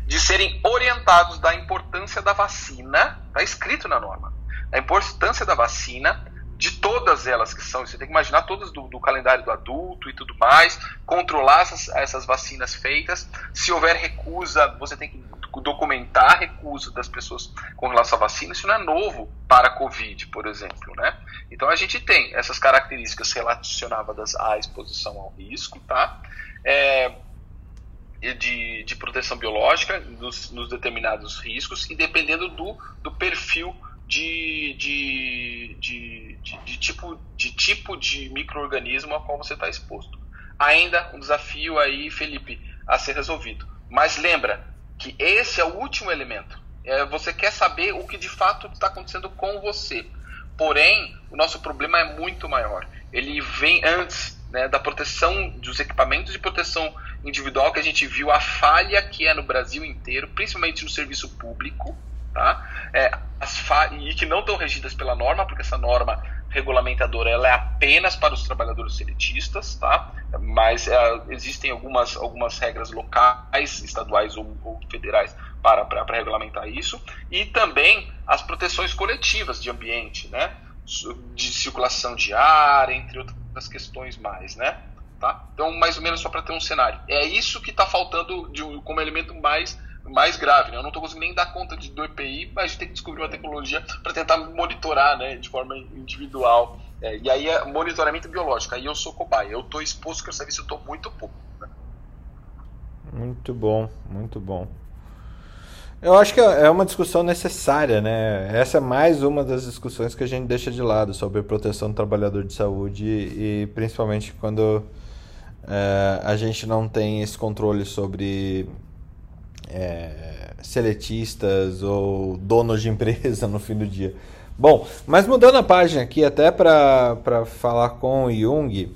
Speaker 4: de serem orientados da importância da vacina, está escrito na norma, a importância da vacina de todas elas que são, você tem que imaginar todas do, do calendário do adulto e tudo mais, controlar essas, essas vacinas feitas. Se houver recusa, você tem que documentar a recusa das pessoas com relação à vacina. Isso não é novo para a Covid, por exemplo. Né? Então a gente tem essas características relacionadas à exposição ao risco, tá? É, de, de proteção biológica nos, nos determinados riscos e dependendo do, do perfil de, de, de, de, tipo, de tipo de microorganismo a qual você está exposto. Ainda um desafio aí, Felipe, a ser resolvido. Mas lembra que esse é o último elemento. É, você quer saber o que de fato está acontecendo com você. Porém, o nosso problema é muito maior. Ele vem antes né, da proteção dos equipamentos de proteção individual que a gente viu a falha que é no Brasil inteiro, principalmente no serviço público, tá? É, e que não estão regidas pela norma, porque essa norma regulamentadora ela é apenas para os trabalhadores seletistas, tá? mas é, existem algumas, algumas regras locais, estaduais ou, ou federais para, para, para, regulamentar isso, e também as proteções coletivas de ambiente, né? de circulação de ar, entre outras questões mais. Né? Tá? Então, mais ou menos só para ter um cenário. É isso que está faltando de, como elemento mais mais grave. Né? Eu não estou conseguindo nem dar conta de, do EPI, mas a gente tem que descobrir uma tecnologia para tentar monitorar né, de forma individual. É, e aí é monitoramento biológico. Aí eu sou cobaia. Eu estou exposto que eu serviço, eu estou muito pouco. Né?
Speaker 1: Muito bom, muito bom. Eu acho que é uma discussão necessária, né? Essa é mais uma das discussões que a gente deixa de lado sobre proteção do trabalhador de saúde e, principalmente quando é, a gente não tem esse controle sobre é, seletistas ou donos de empresa no fim do dia. Bom, mas mudando a página aqui, até para falar com o Jung.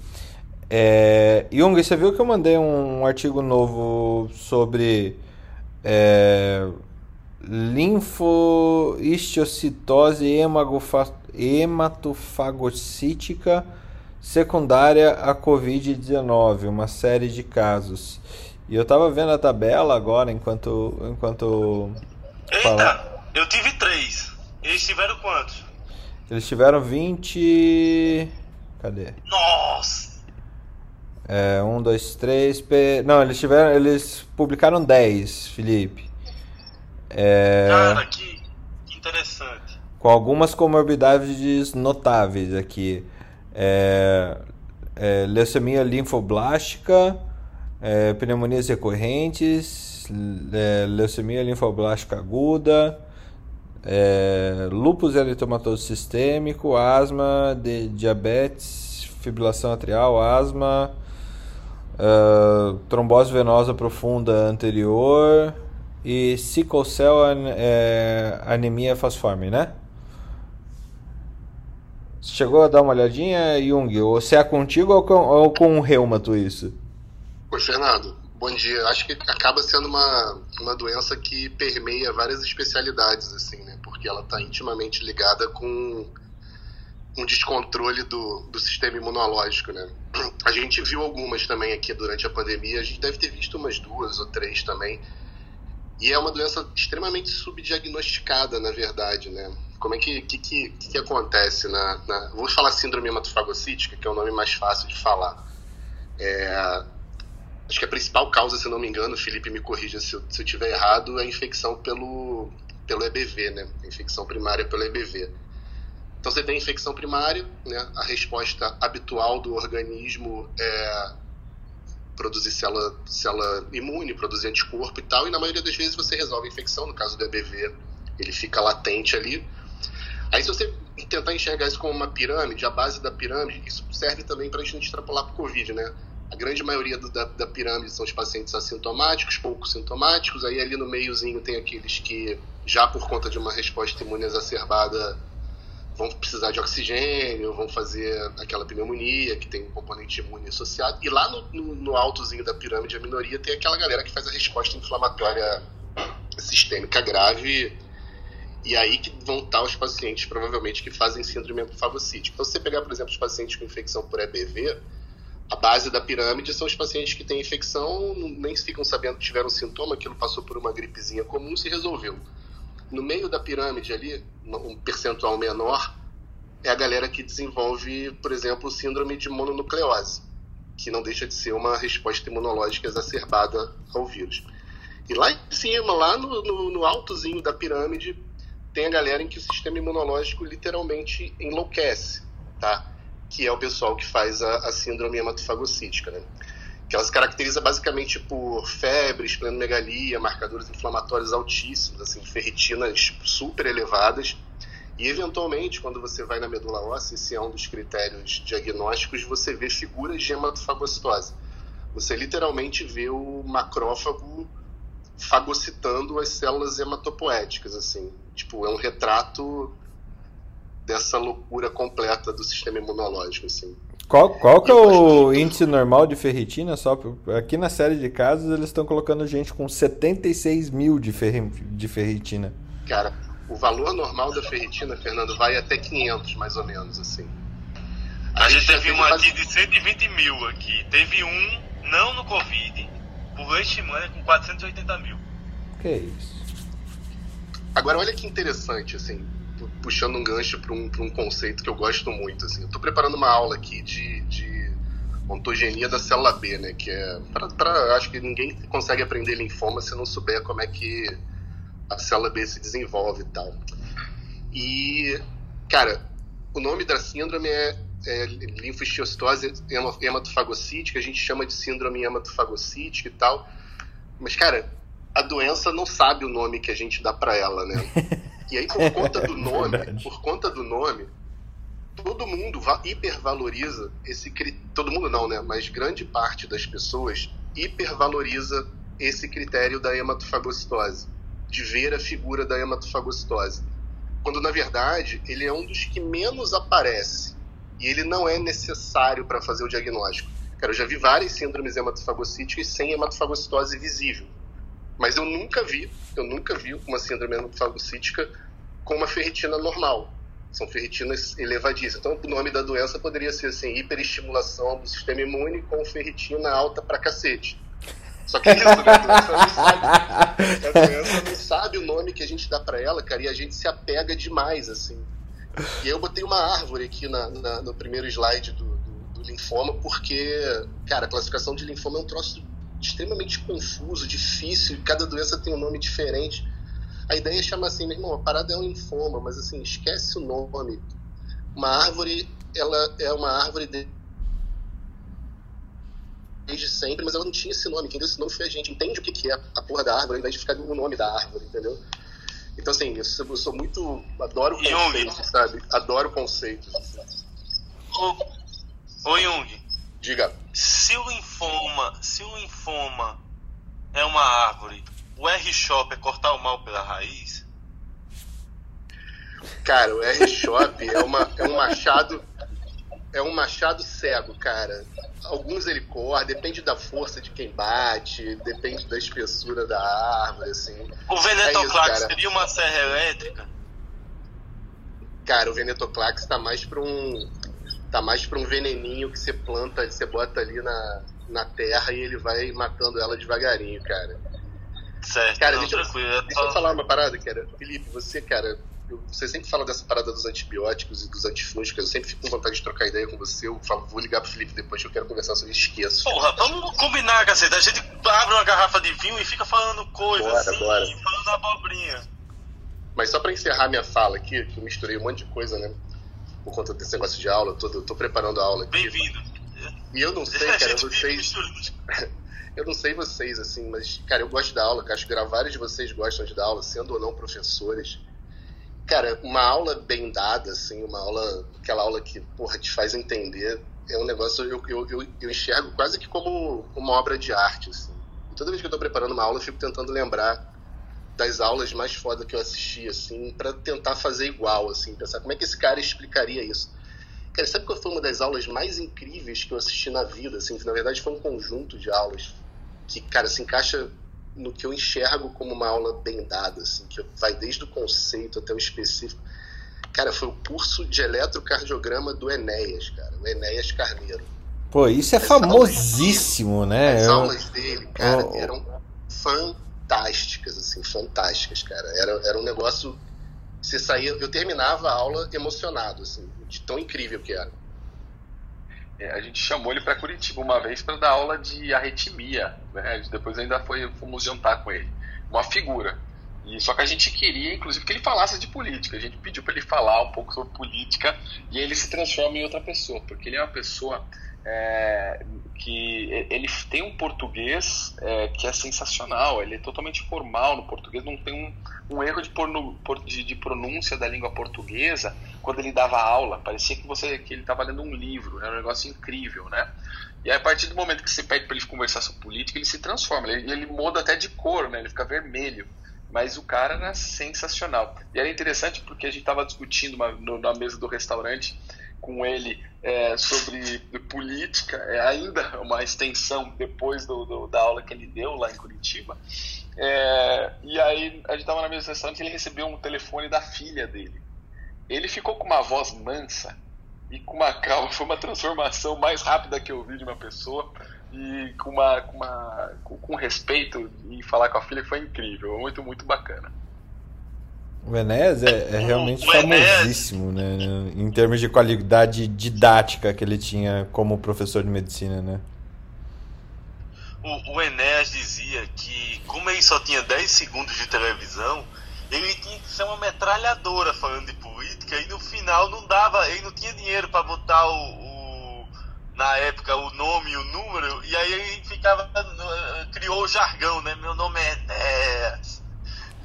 Speaker 1: É, Jung, você viu que eu mandei um artigo novo sobre é, hematofagocítica secundária à Covid-19, uma série de casos. E eu tava vendo a tabela agora enquanto. enquanto
Speaker 3: Eita, fala. eu tive três. Eles tiveram quantos?
Speaker 1: Eles tiveram 20. Cadê?
Speaker 3: Nossa!
Speaker 1: É, um, dois, três. P... Não, eles tiveram. Eles publicaram 10, Felipe.
Speaker 3: É... Cara, que, que
Speaker 1: com algumas comorbidades notáveis aqui. É, é, leucemia linfoblástica, é, pneumonias recorrentes, é, leucemia linfoblástica aguda, é, lúpus eritematoso sistêmico, asma, de, diabetes, fibrilação atrial, asma, uh, trombose venosa profunda anterior e sickle cell an, é, anemia falciforme, né? Chegou a dar uma olhadinha, Jung? Ou se é contigo ou com, ou com o reumato isso?
Speaker 7: Oi, Fernando. Bom dia. Acho que acaba sendo uma, uma doença que permeia várias especialidades, assim, né? Porque ela está intimamente ligada com um descontrole do, do sistema imunológico, né? A gente viu algumas também aqui durante a pandemia, a gente deve ter visto umas duas ou três também. E é uma doença extremamente subdiagnosticada, na verdade, né? Como é que, que, que, que acontece na, na, falar síndrome hematofagocítica, que é o nome mais fácil de falar. É, acho que a principal causa, se não me engano, Felipe me corrija se eu, se eu tiver errado, é a infecção pelo, pelo EBV, né? A infecção primária pelo EBV. Então você tem infecção primária, né? A resposta habitual do organismo é produzir célula, célula imune, produzir anticorpo e tal, e na maioria das vezes você resolve a infecção, no caso do EBV, ele fica latente ali, Aí se você tentar enxergar isso como uma pirâmide, a base da pirâmide, isso serve também para a gente extrapolar para o Covid, né? A grande maioria do, da, da, pirâmide são os pacientes assintomáticos, poucos sintomáticos, aí ali no meiozinho tem aqueles que, já por conta de uma resposta imune exacerbada, vão precisar de oxigênio, vão fazer aquela pneumonia que tem um componente imune associado. E lá no, no, no altozinho da pirâmide, a minoria, tem aquela galera que faz a resposta inflamatória sistêmica grave e aí que vão estar os pacientes, provavelmente, que fazem síndrome fagocítica. Então, se você pegar, por exemplo, os pacientes com infecção por EBV, a base da pirâmide são os pacientes que têm infecção, nem ficam sabendo que tiveram sintoma, aquilo passou por uma gripezinha comum, se resolveu. No meio da pirâmide ali, um percentual menor, é a galera que desenvolve, por exemplo, síndrome de mononucleose, que não deixa de ser uma resposta imunológica exacerbada ao vírus. E lá em cima, lá no, no, no altozinho da pirâmide, tem a galera em que o sistema imunológico literalmente enlouquece, tá? Que é o pessoal que faz a, a síndrome hematofagocítica, né? Que ela se caracteriza basicamente por febre, esplenomegalia, marcadores inflamatórios altíssimos, assim, ferritinas super elevadas. E, eventualmente, quando você vai na medula óssea, esse é um dos critérios diagnósticos, você vê figuras de hematofagocitose. Você literalmente vê o macrófago fagocitando as células hematopoéticas, assim. Tipo, é um retrato dessa loucura completa do sistema imunológico, assim.
Speaker 1: Qual, qual que é o índice normal de ferritina? Só aqui na série de casos eles estão colocando gente com 76 mil de, ferri, de ferritina.
Speaker 7: Cara, o valor normal da ferritina, Fernando, vai até 500 mais ou menos, assim.
Speaker 3: A, a gente, gente teve um aqui de 120 mil aqui. Teve um, não no Covid, por leishmania com 480 mil.
Speaker 1: Que isso.
Speaker 7: Agora, olha que interessante, assim, puxando um gancho para um, um conceito que eu gosto muito. Assim. Eu estou preparando uma aula aqui de, de ontogenia da célula B, né? Que é para. Acho que ninguém consegue aprender linfoma se não souber como é que a célula B se desenvolve e tal. E, cara, o nome da síndrome é, é hematofagocítica, a gente chama de síndrome hematofagocítica e tal. Mas, cara, a doença não sabe o nome que a gente dá para ela, né? E aí por conta do nome, por conta do nome, todo mundo hipervaloriza esse todo mundo não, né? Mas grande parte das pessoas hipervaloriza esse critério da hematofagocitose, de ver a figura da hematofagocitose, quando na verdade ele é um dos que menos aparece e ele não é necessário para fazer o diagnóstico. Cara, eu já vi várias síndromes hematofagocíticas sem hematofagocitose visível mas eu nunca vi, eu nunca vi uma síndrome fagocítica com uma ferritina normal. São ferritinas elevadíssimas. Então, o nome da doença poderia ser assim, hiperestimulação do sistema imune com ferritina alta pra cacete. Só que isso, né? a doença não sabe. A doença não sabe o nome que a gente dá para ela, cara, e a gente se apega demais, assim. E eu botei uma árvore aqui na, na, no primeiro slide do, do, do linfoma, porque, cara, a classificação de linfoma é um troço extremamente confuso, difícil, cada doença tem um nome diferente. A ideia é chamar assim, meu irmão, a parada é um linfoma, mas assim, esquece o nome. Uma árvore, ela é uma árvore de desde sempre, mas ela não tinha esse nome. Quem deu esse nome foi a gente. Entende o que, que é a porra da árvore, ao invés de ficar no nome da árvore, entendeu? Então, assim, eu sou, eu sou muito. Adoro conceitos, sabe? Adoro conceitos.
Speaker 3: Ô, ô Jung.
Speaker 7: Diga.
Speaker 3: Se o linfoma, se o linfoma é uma árvore, o R-Shop é cortar o mal pela raiz?
Speaker 7: Cara, o R-Shop é, uma, é um machado. É um machado cego, cara alguns ele corre, depende da força de quem bate, depende da espessura da árvore, assim.
Speaker 3: O Venetoclax é seria uma serra elétrica?
Speaker 7: Cara, o Venetoclax tá mais para um tá mais para um veneninho que você planta, você bota ali na, na terra e ele vai matando ela devagarinho, cara.
Speaker 3: Certo,
Speaker 7: cara, não, deixa, tranquilo. Deixa eu falar uma parada, cara. Felipe, você, cara, você sempre fala dessa parada dos antibióticos e dos antifúngicos. Eu sempre fico com vontade de trocar ideia com você. Eu falo, vou ligar pro Felipe depois que eu quero conversar sobre isso. Esqueço.
Speaker 3: Porra, vamos combinar, caceta. A gente abre uma garrafa de vinho e fica falando coisas bora, assim, bora. falando abobrinha.
Speaker 7: Mas só para encerrar minha fala aqui, que eu misturei um monte de coisa, né? Por conta desse negócio de aula, tô, eu tô preparando a aula aqui.
Speaker 3: Bem-vindo.
Speaker 7: E eu não sei, cara, vocês. eu não sei vocês, assim, mas, cara, eu gosto da aula, acho que vários de vocês gostam de dar aula, sendo ou não professores. Cara, uma aula bem dada, assim, uma aula, aquela aula que, porra, te faz entender, é um negócio, eu, eu, eu, eu enxergo quase que como uma obra de arte, assim. E toda vez que eu tô preparando uma aula, eu fico tentando lembrar das aulas mais foda que eu assisti, assim, para tentar fazer igual, assim, pensar como é que esse cara explicaria isso. Cara, sabe qual foi uma das aulas mais incríveis que eu assisti na vida, assim, que na verdade foi um conjunto de aulas que, cara, se encaixa no que eu enxergo como uma aula bem dada, assim, que vai desde o conceito até o específico. Cara, foi o curso de eletrocardiograma do Enéas, cara, o Enéas Carneiro.
Speaker 1: Pô, isso é as famosíssimo,
Speaker 7: aulas,
Speaker 1: né?
Speaker 7: As eu... aulas dele, cara, eram fantásticas, assim, fantásticas, cara. Era, era um negócio. Você saía, eu terminava a aula emocionado, assim, de tão incrível que era.
Speaker 4: É, a gente chamou ele para Curitiba uma vez para dar aula de arritmia. Né? Depois ainda foi, fomos jantar com ele. Uma figura. E só que a gente queria, inclusive, que ele falasse de política. A gente pediu para ele falar um pouco sobre política e ele se transforma em outra pessoa, porque ele é uma pessoa é, que ele tem um português é, que é sensacional, ele é totalmente formal no português, não tem um, um erro de, porno, de, de, pronúncia da língua portuguesa quando ele dava aula, parecia que você que ele estava lendo um livro, era um negócio incrível, né? E aí, a partir do momento que você pede para ele conversar sobre política, ele se transforma, ele, ele muda até de cor, né? Ele fica vermelho mas o cara era sensacional. E era interessante porque a gente estava discutindo uma, no, na mesa do restaurante com ele é, sobre política, é ainda uma extensão depois do, do, da aula que ele deu lá em Curitiba. É, e aí a gente estava na mesa do restaurante e ele recebeu um telefone da filha dele. Ele ficou com uma voz mansa e com uma calma, foi uma transformação mais rápida que eu vi de uma pessoa e com uma, com, uma, com, com respeito em falar com a filha foi incrível, muito muito bacana.
Speaker 1: O Enéas é, é realmente famosíssimo, né? Em termos de qualidade didática que ele tinha como professor de medicina, né?
Speaker 3: O, o Enéas dizia que, como ele só tinha 10 segundos de televisão, ele tinha que ser uma metralhadora falando de política e no final não dava, ele não tinha dinheiro para botar o, o, na época o nome e o número, e aí ele ficava, criou o jargão, né? Meu nome é Enéas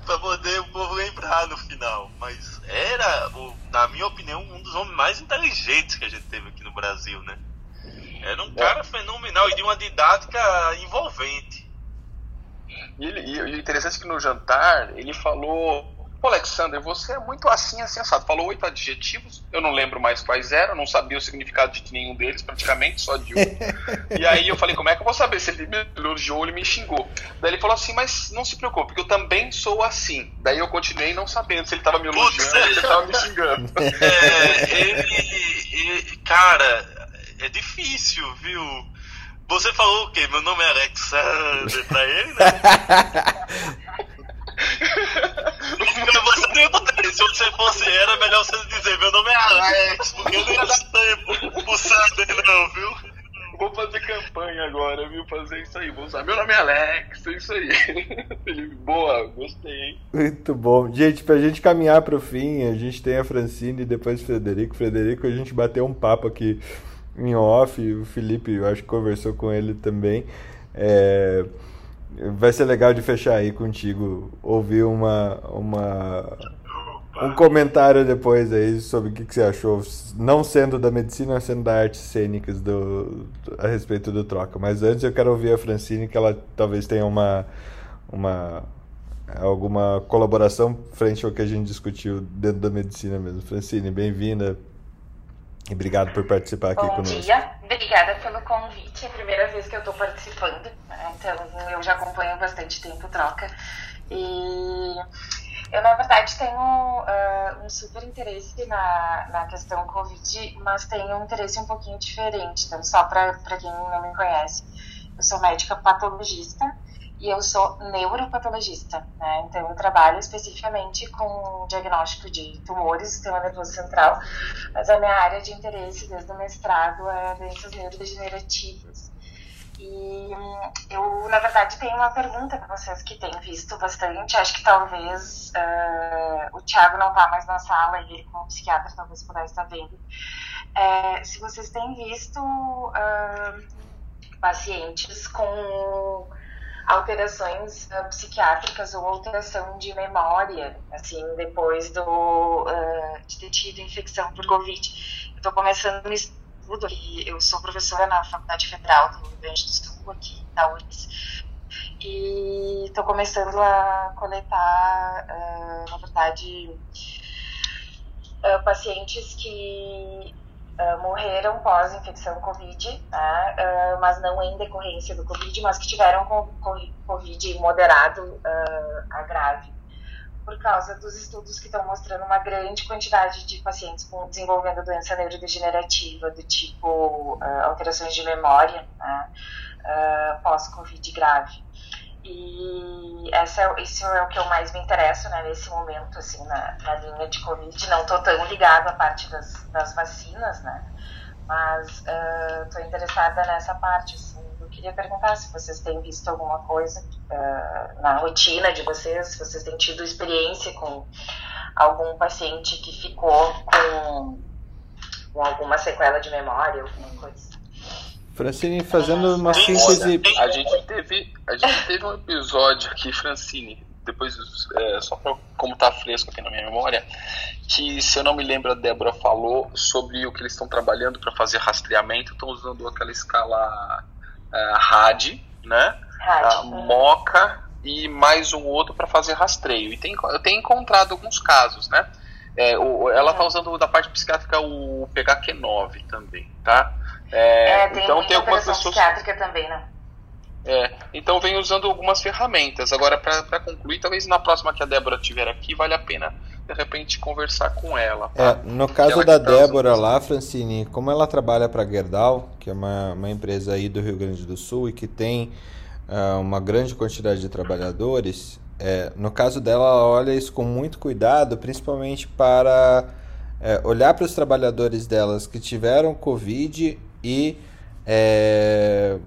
Speaker 3: para poder o povo lembrar no final. Mas era, na minha opinião, um dos homens mais inteligentes que a gente teve aqui no Brasil, né? Era um cara fenomenal e de uma didática envolvente.
Speaker 4: E, ele, e o interessante é que no jantar ele falou Pô, Alexander, você é muito assim, assim, assado. Falou oito adjetivos, eu não lembro mais quais eram, não sabia o significado de nenhum deles, praticamente, só de um. e aí eu falei, como é que eu vou saber se ele me elogiou ou ele me xingou? Daí ele falou assim, mas não se preocupe, porque eu também sou assim. Daí eu continuei não sabendo se ele estava me elogiando ou se ele estava me xingando.
Speaker 3: É, ele, ele, cara, é difícil, viu? Você falou o quê? Meu nome é Alexander pra ele, né? você tem Se você fosse era, melhor você dizer: Meu nome é Alex, porque eu não ia dar tempo pro Sander, não, viu?
Speaker 4: Vou fazer campanha agora, viu? Fazer isso aí. Vou usar. Meu nome é Alex, é isso aí. Felipe, boa, gostei, hein?
Speaker 1: Muito bom. Gente, pra gente caminhar pro fim, a gente tem a Francine e depois o Frederico. Frederico, a gente bateu um papo aqui em off. O Felipe, eu acho que conversou com ele também. É, vai ser legal de fechar aí contigo, ouvir uma, uma um comentário depois aí sobre o que, que, você achou, não sendo da medicina, sendo da artes cênicas do, a respeito do troca. Mas antes eu quero ouvir a Francine, que ela talvez tenha uma, uma alguma colaboração frente ao que a gente discutiu dentro da medicina mesmo. Francine, bem-vinda. E obrigado por participar aqui
Speaker 8: Bom
Speaker 1: conosco.
Speaker 8: Bom dia, obrigada pelo convite. É a primeira vez que eu estou participando, né? então eu já acompanho bastante tempo troca. E eu, na verdade, tenho uh, um super interesse na, na questão Covid, mas tenho um interesse um pouquinho diferente. Então, só para quem não me conhece, eu sou médica patologista e eu sou neuropatologista, né? Então eu trabalho especificamente com diagnóstico de tumores do sistema nervoso central, mas a minha área de interesse desde o mestrado é doenças neurodegenerativas. E eu, na verdade, tenho uma pergunta para vocês que têm visto bastante. Acho que talvez uh, o Thiago não está mais na sala e ele, como psiquiatra, talvez pudesse estar vendo. É, se vocês têm visto uh, pacientes com alterações uh, psiquiátricas ou alteração de memória, assim, depois do, uh, de ter tido infecção por Covid. Estou começando um estudo, e eu sou professora na Faculdade Federal do Rio Grande do Sul, aqui na URGS, e estou começando a coletar, uh, na verdade, pacientes que uh, morreram pós-infecção Covid, uh, mas não em decorrência do Covid, mas que tiveram Covid moderado uh, a grave, por causa dos estudos que estão mostrando uma grande quantidade de pacientes com, desenvolvendo doença neurodegenerativa, do tipo alterações de memória, né, pós-Covid grave. E essa é, isso é o que eu mais me interesso né, nesse momento, assim, na, na linha de Covid. Não estou tão ligado à parte das, das vacinas, né? Mas estou uh, interessada nessa parte, assim. Eu queria perguntar se vocês têm visto alguma coisa uh, na rotina de vocês, se vocês têm tido experiência com algum paciente que ficou com, com alguma sequela de memória, alguma coisa.
Speaker 1: Francine fazendo uma síntese.
Speaker 4: A gente teve, a gente teve um episódio aqui, Francine, depois, é, só pra, como tá fresco aqui na minha memória, que se eu não me lembro, a Débora falou sobre o que eles estão trabalhando para fazer rastreamento, estão usando aquela escala uh, RAD, né?
Speaker 8: RAD.
Speaker 4: Uh, MOCA e mais um outro para fazer rastreio. E tem, eu tenho encontrado alguns casos, né? É, o, ela está usando da parte psiquiátrica o PHQ9 também, tá?
Speaker 8: É, é, tem então tem algumas pessoas psiquiátrica também, né?
Speaker 4: É, então vem usando algumas ferramentas. Agora, para concluir, talvez na próxima que a Débora estiver aqui, vale a pena de repente conversar com ela.
Speaker 1: Tá? É, no caso da tá Débora lá, Francine, como ela trabalha para a Gerdau, que é uma, uma empresa aí do Rio Grande do Sul e que tem uh, uma grande quantidade de trabalhadores, é, no caso dela, ela olha isso com muito cuidado, principalmente para é, olhar para os trabalhadores delas que tiveram Covid e é,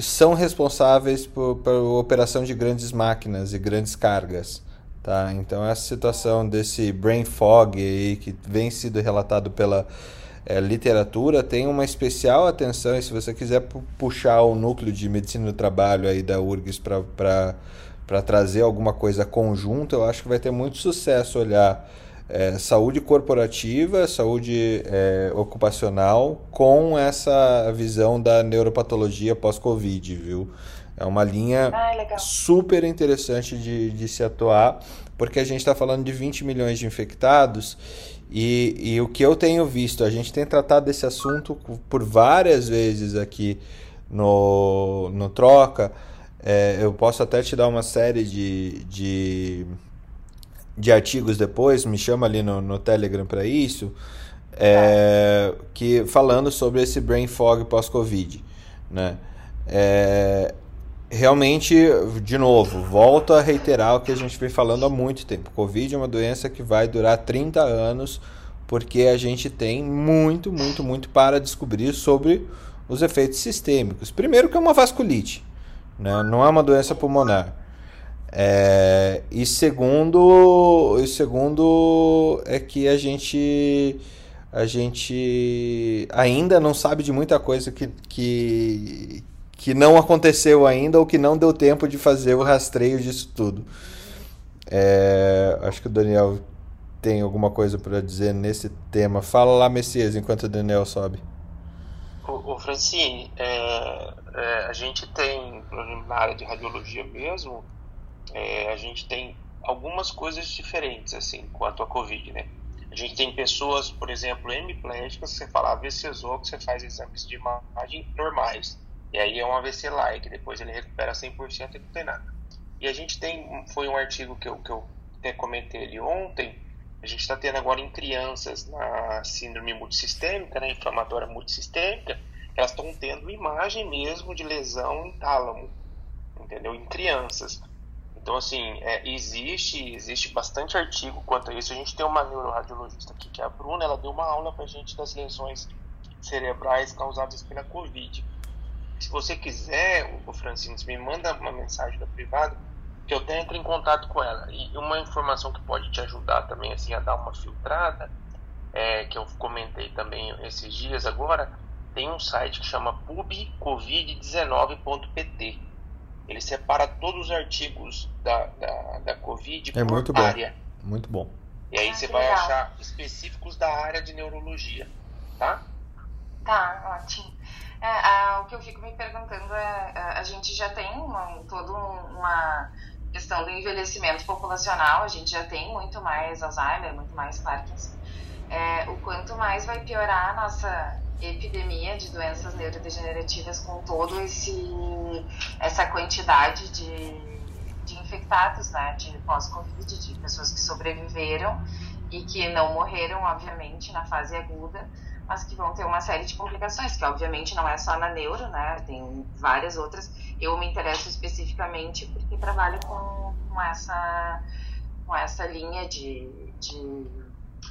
Speaker 1: são responsáveis por, por operação de grandes máquinas e grandes cargas. Tá? Então essa situação desse brain fog aí, que vem sido relatado pela é, literatura tem uma especial atenção e se você quiser puxar o núcleo de medicina do trabalho aí da URGS para trazer alguma coisa conjunta, eu acho que vai ter muito sucesso olhar é, saúde corporativa, saúde é, ocupacional, com essa visão da neuropatologia pós-Covid, viu? É uma linha
Speaker 8: ah,
Speaker 1: super interessante de, de se atuar, porque a gente está falando de 20 milhões de infectados e, e o que eu tenho visto, a gente tem tratado desse assunto por várias vezes aqui no, no Troca. É, eu posso até te dar uma série de, de de artigos depois, me chama ali no, no Telegram para isso, é, que falando sobre esse brain fog pós-Covid, né? É, realmente, de novo, volto a reiterar o que a gente vem falando há muito tempo. Covid é uma doença que vai durar 30 anos, porque a gente tem muito, muito, muito para descobrir sobre os efeitos sistêmicos. Primeiro que é uma vasculite, né? não é uma doença pulmonar. É, e segundo, e segundo é que a gente a gente ainda não sabe de muita coisa que, que, que não aconteceu ainda ou que não deu tempo de fazer o rastreio disso tudo. É, acho que o Daniel tem alguma coisa para dizer nesse tema. Fala lá, Messias, enquanto o Daniel sobe.
Speaker 6: O, Francine, é, é, a gente tem, na área de radiologia mesmo, é, a gente tem algumas coisas diferentes, assim, quanto à Covid, né? A gente tem pessoas, por exemplo, hemiplégicas, você fala AVCzou, que você faz exames de imagem normais. E aí é um AVC-like, depois ele recupera 100% e não tem nada. E a gente tem, foi um artigo que eu, que eu até comentei ali ontem, a gente está tendo agora em crianças na síndrome multissistêmica, né, inflamatória multissistêmica, elas estão tendo imagem mesmo de lesão em tálamo, entendeu? Em crianças. Então, assim, é, existe, existe bastante artigo quanto a isso. A gente tem uma neuroradiologista aqui, que é a Bruna, ela deu uma aula para a gente das lesões cerebrais causadas pela Covid. Se você quiser, o Francine, me manda uma mensagem da privada, que eu até entro em contato com ela. E uma informação que pode te ajudar também assim a dar uma filtrada, é, que eu comentei também esses dias agora, tem um site que chama pubcovid19.pt. Ele separa todos os artigos da, da, da Covid
Speaker 1: é
Speaker 6: por
Speaker 1: muito
Speaker 6: área.
Speaker 1: Bom. Muito bom.
Speaker 6: E aí
Speaker 8: Ah,
Speaker 6: você vai
Speaker 8: legal.
Speaker 6: achar específicos da área de neurologia, tá?
Speaker 8: Tá, ótimo. É, ah, o que eu fico me perguntando é, é, a gente já tem uma, toda um- uma questão do envelhecimento populacional, a gente já tem muito mais Alzheimer, muito mais Parkinson. É, o quanto mais vai piorar a nossa epidemia de doenças neurodegenerativas com todo esse essa quantidade de, de infectados, né, de pós-Covid, de pessoas que sobreviveram e que não morreram, obviamente, na fase aguda, mas que vão ter uma série de complicações, que obviamente não é só na neuro, né? Tem várias outras. Eu me interesso especificamente porque trabalho com, com essa com essa linha de, de,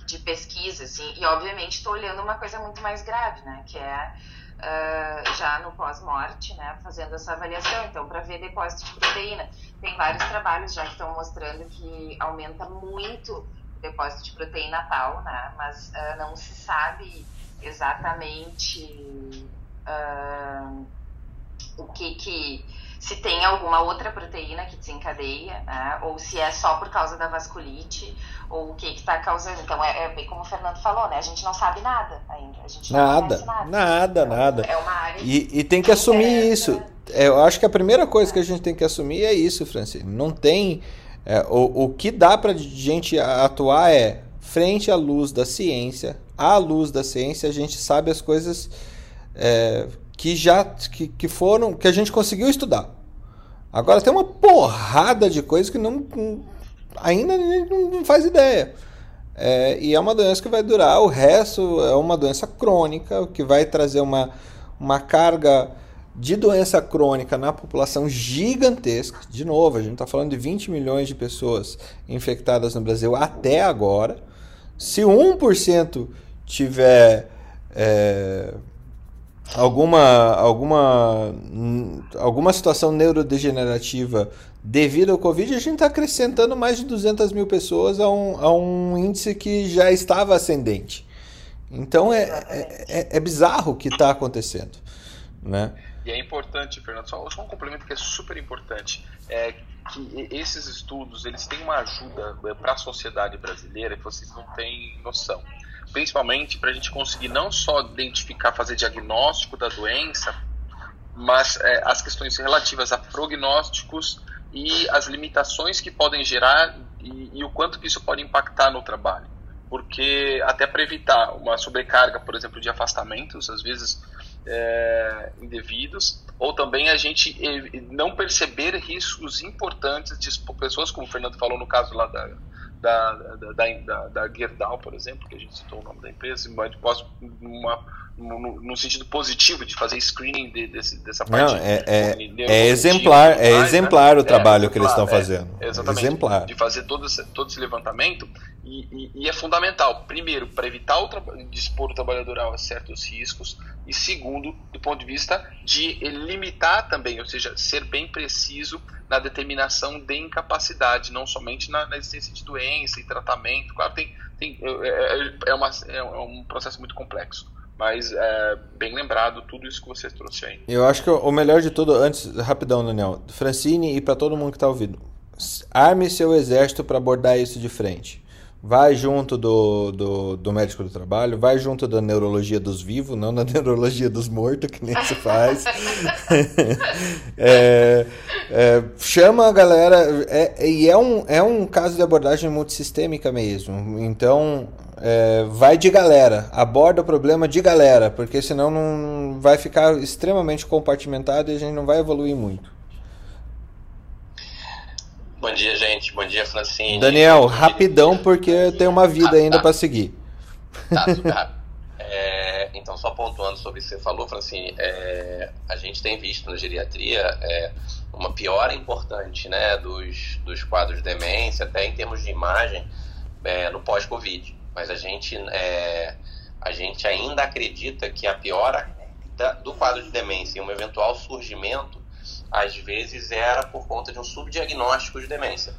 Speaker 8: de pesquisa, assim, e obviamente estou olhando uma coisa muito mais grave, né? Que é ah, já no pós-morte, né? Fazendo essa avaliação, então para ver depósito de proteína. Tem vários trabalhos já que estão mostrando que aumenta muito o depósito de proteína tal, né? Mas ah, não se sabe exatamente ah, o que que se tem alguma outra proteína que desencadeia, né? ou se é só por causa da vasculite, ou o que está causando. Então é, é bem como o Fernando falou, né? A gente não sabe nada ainda. A gente
Speaker 1: Nada,
Speaker 8: nada.
Speaker 1: nada,
Speaker 8: Então,
Speaker 1: nada.
Speaker 8: É uma área
Speaker 1: E, e tem que assumir
Speaker 8: interessa.
Speaker 1: isso. É, Eu acho que a primeira coisa que a gente tem que assumir é isso, Francine. Não tem. é, o, o que dá pra gente atuar é frente à luz da ciência. À luz da ciência, a gente sabe as coisas é, que já que, que foram. que a gente conseguiu estudar. Agora tem uma porrada de coisas que não, ainda não faz ideia. É, e é uma doença que vai durar o resto, é uma doença crônica, que vai trazer uma, uma carga de doença crônica na população gigantesca. De novo, a gente está falando de 20 milhões de pessoas infectadas no Brasil até agora. Se 1% tiver é, alguma, alguma, alguma situação neurodegenerativa devido ao Covid, a gente está acrescentando mais de 200 mil pessoas a um, a um índice que já estava ascendente. Então é, é, é- é bizarro o que está acontecendo. Né?
Speaker 4: E é importante, Fernando, só, um complemento que é super importante, é que esses estudos eles têm uma ajuda para a sociedade brasileira que vocês não têm noção. Principalmente para a gente conseguir não só identificar, fazer diagnóstico da doença, mas é, as questões relativas a prognósticos e as limitações que podem gerar e, e o quanto que isso pode impactar no trabalho. Porque até para evitar uma sobrecarga, por exemplo, de afastamentos, às vezes é, indevidos, ou também a gente não perceber riscos importantes de pessoas, como o Fernando falou no caso lá da, da, da, da, da, da Gerdau, por exemplo, que a gente citou o nome da empresa, mas posso uma no, no, sentido positivo de fazer screening de, desse, dessa parte.
Speaker 1: Não, é, é, é exemplar, é mais, exemplar né? o trabalho é, que eles estão fazendo.
Speaker 4: É, exatamente.
Speaker 1: Exemplar.
Speaker 4: De fazer todo esse, todo esse levantamento e, e, e é fundamental, primeiro, para evitar o de expor o trabalhador a certos riscos e segundo, do ponto de vista de limitar também, ou seja, ser bem preciso na determinação de incapacidade, não somente na, na existência de doença e tratamento. Claro, tem, tem é, é, é uma, é um processo muito complexo. Mas é, bem lembrado tudo isso que você trouxe aí.
Speaker 1: Eu acho que o melhor de tudo, antes, rapidão, Daniel, Francine e para todo mundo que está ouvindo, arme seu exército para abordar isso de frente vai junto do, do, do, médico do trabalho, vai junto da neurologia dos vivos, não da neurologia dos mortos, que nem se faz. é, é, chama a galera, é, e é um, é um caso de abordagem multissistêmica mesmo. Então, é, vai de galera, aborda o problema de galera, porque senão não vai ficar extremamente compartimentado e a gente não vai evoluir muito.
Speaker 9: Bom dia, gente. Bom dia, Francine.
Speaker 1: Daniel, rapidão, porque tem uma vida ainda para seguir.
Speaker 9: Tá, super rápido. É, então, só pontuando sobre o que você falou, Francine, é, a gente tem visto na geriatria é, uma piora importante né, dos, dos quadros de demência, até em termos de imagem, é, no pós-Covid. Mas a gente, é, a gente ainda acredita que a piora da, do quadro de demência e um eventual surgimento às vezes era por conta de um subdiagnóstico de demência.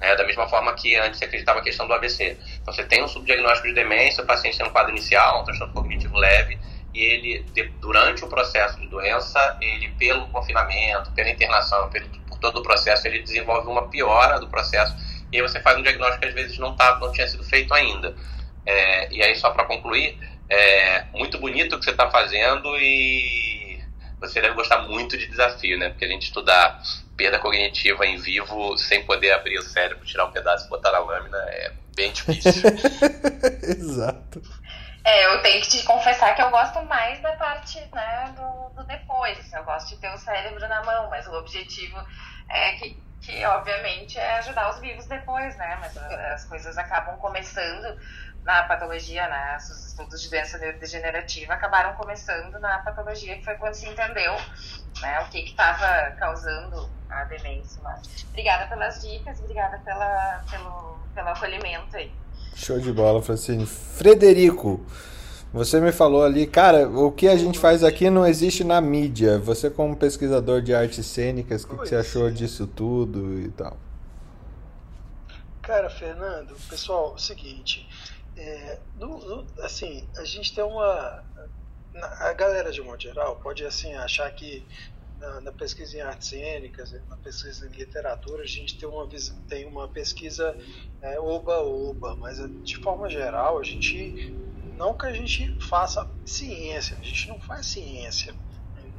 Speaker 9: É, da mesma forma que antes se acreditava a questão do AVC. Então, você tem um subdiagnóstico de demência, o paciente tem um quadro inicial, um transtorno cognitivo leve, e ele, durante o processo de doença, ele, pelo confinamento, pela internação, pelo, por todo o processo, ele desenvolve uma piora do processo, e aí você faz um diagnóstico que às vezes não, tá, não tinha sido feito ainda. É, e aí, só para concluir, é muito bonito o que você está fazendo e você deve gostar muito de desafio, né? Porque a gente estudar perda cognitiva em vivo sem poder abrir o cérebro, tirar um pedaço e botar na lâmina é bem difícil.
Speaker 1: Exato.
Speaker 8: É, eu tenho que te confessar que eu gosto mais da parte né, do, do depois. Assim, eu gosto de ter o cérebro na mão, mas o objetivo é que, que, obviamente, é ajudar os vivos depois, né? Mas as coisas acabam começando na patologia, né, os estudos de doença neurodegenerativa acabaram começando na patologia, que foi quando se entendeu né, o que estava causando a demência. Mas, obrigada pelas dicas, obrigada pela, pelo, pelo acolhimento aí.
Speaker 1: Show de bola, Francine. Frederico, você me falou ali, cara, o que a gente faz aqui não existe na mídia. Você, como pesquisador de artes cênicas, o que, que você achou disso tudo e tal?
Speaker 10: Cara, Fernando, pessoal, é o seguinte, é, assim, a gente tem uma. A galera, de modo geral, pode assim, achar que na, na, pesquisa em artes cênicas, na pesquisa em literatura, a gente tem uma, tem uma pesquisa é, oba-oba, é, mas de forma geral, a gente. Não que a gente faça ciência, a gente não faz ciência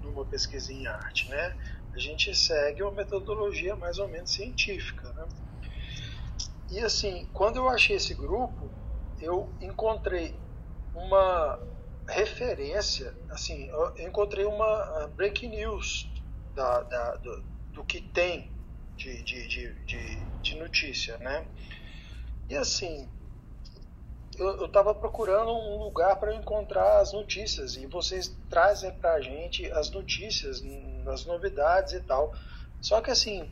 Speaker 10: numa pesquisa em arte, né? A gente segue uma metodologia mais ou menos científica, né? E assim, quando eu achei esse grupo, eu encontrei uma referência, assim, eu encontrei uma breaking news da, da do, do, que tem de, de, de, de, notícia, né? E assim, eu estava procurando um lugar para encontrar as notícias e vocês trazem para a gente as notícias, as novidades e tal. Só que assim,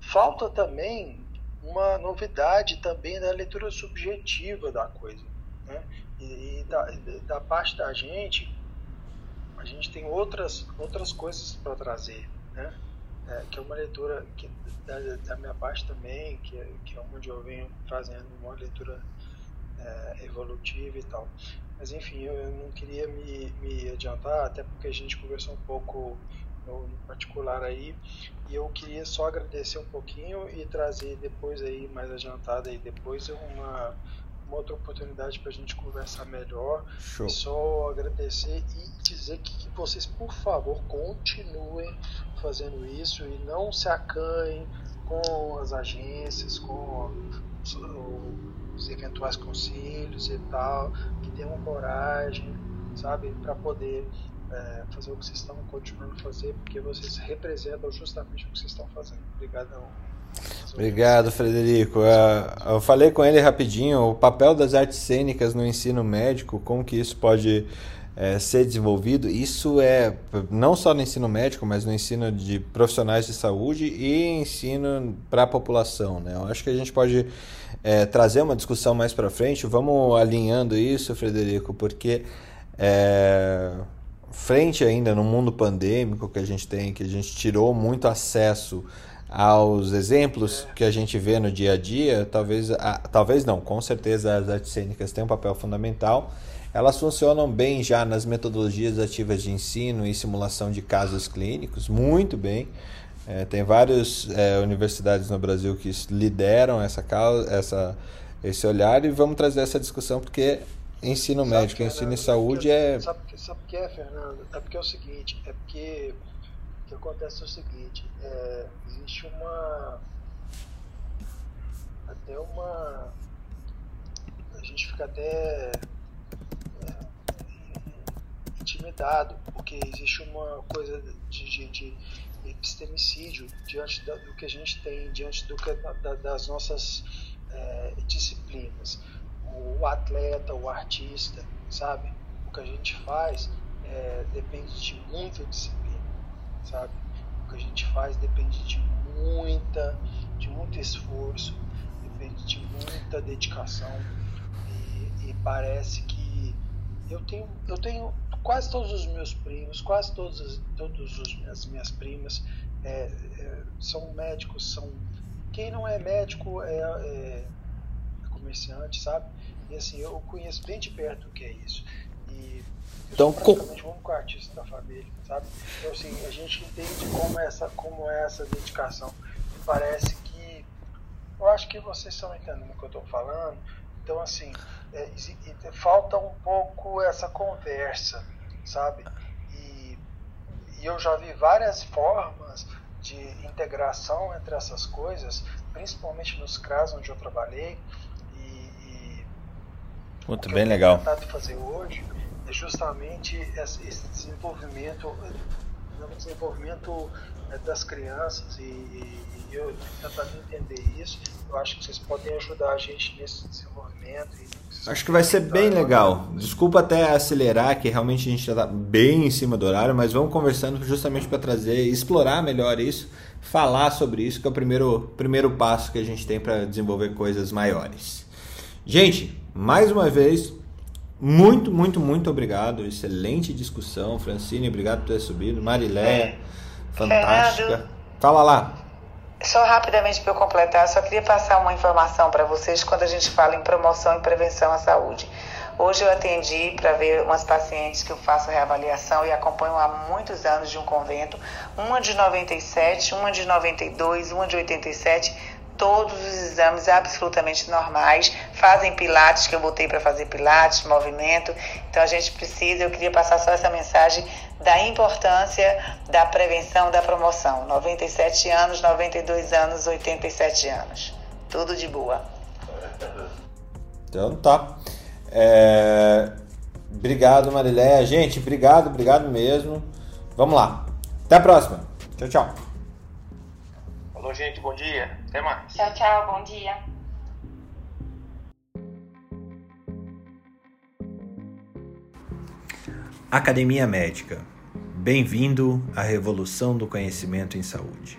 Speaker 10: falta também uma novidade também da leitura subjetiva da coisa. Né? E, e da, da, parte da gente, a gente tem outras, outras coisas para trazer. Né? É, que é uma leitura que, da, da, minha parte também, que é, que é onde eu venho fazendo uma leitura é, evolutiva e tal. Mas enfim, eu, eu não queria me, me adiantar, até porque a gente conversou um pouco no, no particular aí, e eu queria só agradecer um pouquinho e trazer depois aí, mais adiantado aí, depois uma, uma outra oportunidade para a gente conversar melhor. Show. Só agradecer e dizer que, que, vocês, por favor, continuem fazendo isso e não se acanhem com as agências, com os, os eventuais conselhos e tal, que tenham coragem, sabe, para poder é, fazer o que vocês estão continuando a fazer, porque vocês representam justamente o que vocês estão fazendo. Obrigadão.
Speaker 1: Obrigado, Frederico. Uh, eu falei com ele rapidinho o papel das artes cênicas no ensino médico, como que isso pode é, ser desenvolvido. Isso é não só no ensino médico, mas no ensino de profissionais de saúde e ensino para a população. Né? Eu acho que a gente pode é, trazer uma discussão mais para frente. Vamos alinhando isso, Frederico, porque é, frente ainda no mundo pandêmico que a gente tem, que a gente tirou muito acesso aos exemplos que a gente vê no dia a dia, talvez, a, talvez não, com certeza as artes cênicas têm um papel fundamental elas funcionam bem já nas metodologias ativas de ensino e simulação de casos clínicos, muito bem. É, tem várias é, universidades no Brasil que lideram essa causa, essa, esse olhar e vamos trazer essa discussão porque ensino sabe, médico, ensino em saúde é.
Speaker 10: Sabe, sabe o que é, Fernando? É porque é o seguinte, é porque o que acontece é o seguinte, é, existe uma. Até uma. A gente fica até intimidado, porque existe uma coisa de, de, de epistemicídio diante da, do que a gente tem, diante do que, da, das nossas é, disciplinas. O atleta, o artista, sabe? O que a gente faz é, depende de muita disciplina, sabe? O que a gente faz depende de muita, de muito esforço, depende de muita dedicação e, e parece que eu tenho, eu tenho quase todos os meus primos, quase todas, todas as minhas primas é, é, são médicos, são quem não é médico é, é, comerciante, sabe? E assim, eu conheço bem de perto o que é isso. E então, praticamente com... com artista da família, sabe? Então assim, a gente entende como é essa, como é essa dedicação. E parece que eu acho que vocês estão entendendo o que eu estou falando. Então assim, é, falta um pouco essa conversa sabe? E, e eu já vi várias formas de integração entre essas coisas, principalmente nos casos onde eu trabalhei. E, e
Speaker 1: Muito bem legal.
Speaker 10: O que eu tenho fazer hoje é justamente esse desenvolvimento, desenvolvimento é, das crianças e, e eu tentando entender isso. Eu acho que vocês podem ajudar a gente nesse desenvolvimento.
Speaker 1: Acho que vai ser bem legal. Desculpa até acelerar, que realmente a gente já está bem em cima do horário, mas vamos conversando justamente para trazer, explorar melhor isso, falar sobre isso, que é o primeiro, primeiro passo que a gente tem para desenvolver coisas maiores. Gente, mais uma vez, muito, muito, muito obrigado. Excelente discussão. Francine, obrigado por ter subido. Mariléia, fantástica. Fernando,
Speaker 2: Fala lá. Só rapidamente para eu completar, só queria passar uma informação para vocês quando a gente fala em promoção e prevenção à saúde. Hoje eu atendi para ver umas pacientes que eu faço reavaliação e acompanho há muitos anos de um convento, uma de 97, uma de 92, uma de 87, todos os exames absolutamente normais, fazem pilates, que eu botei para fazer pilates, movimento. Então a gente precisa, eu queria passar só essa mensagem da importância da prevenção, da promoção. 97 anos, 92 anos, 87 anos. Tudo de boa.
Speaker 1: Então tá. É... Obrigado, Marilé. Gente, obrigado, obrigado mesmo. Vamos lá. Até a próxima. Tchau, tchau.
Speaker 6: Falou, gente. Bom dia. Até mais.
Speaker 8: Tchau, tchau. Bom dia.
Speaker 1: Academia Médica. Bem-vindo à revolução do conhecimento em saúde.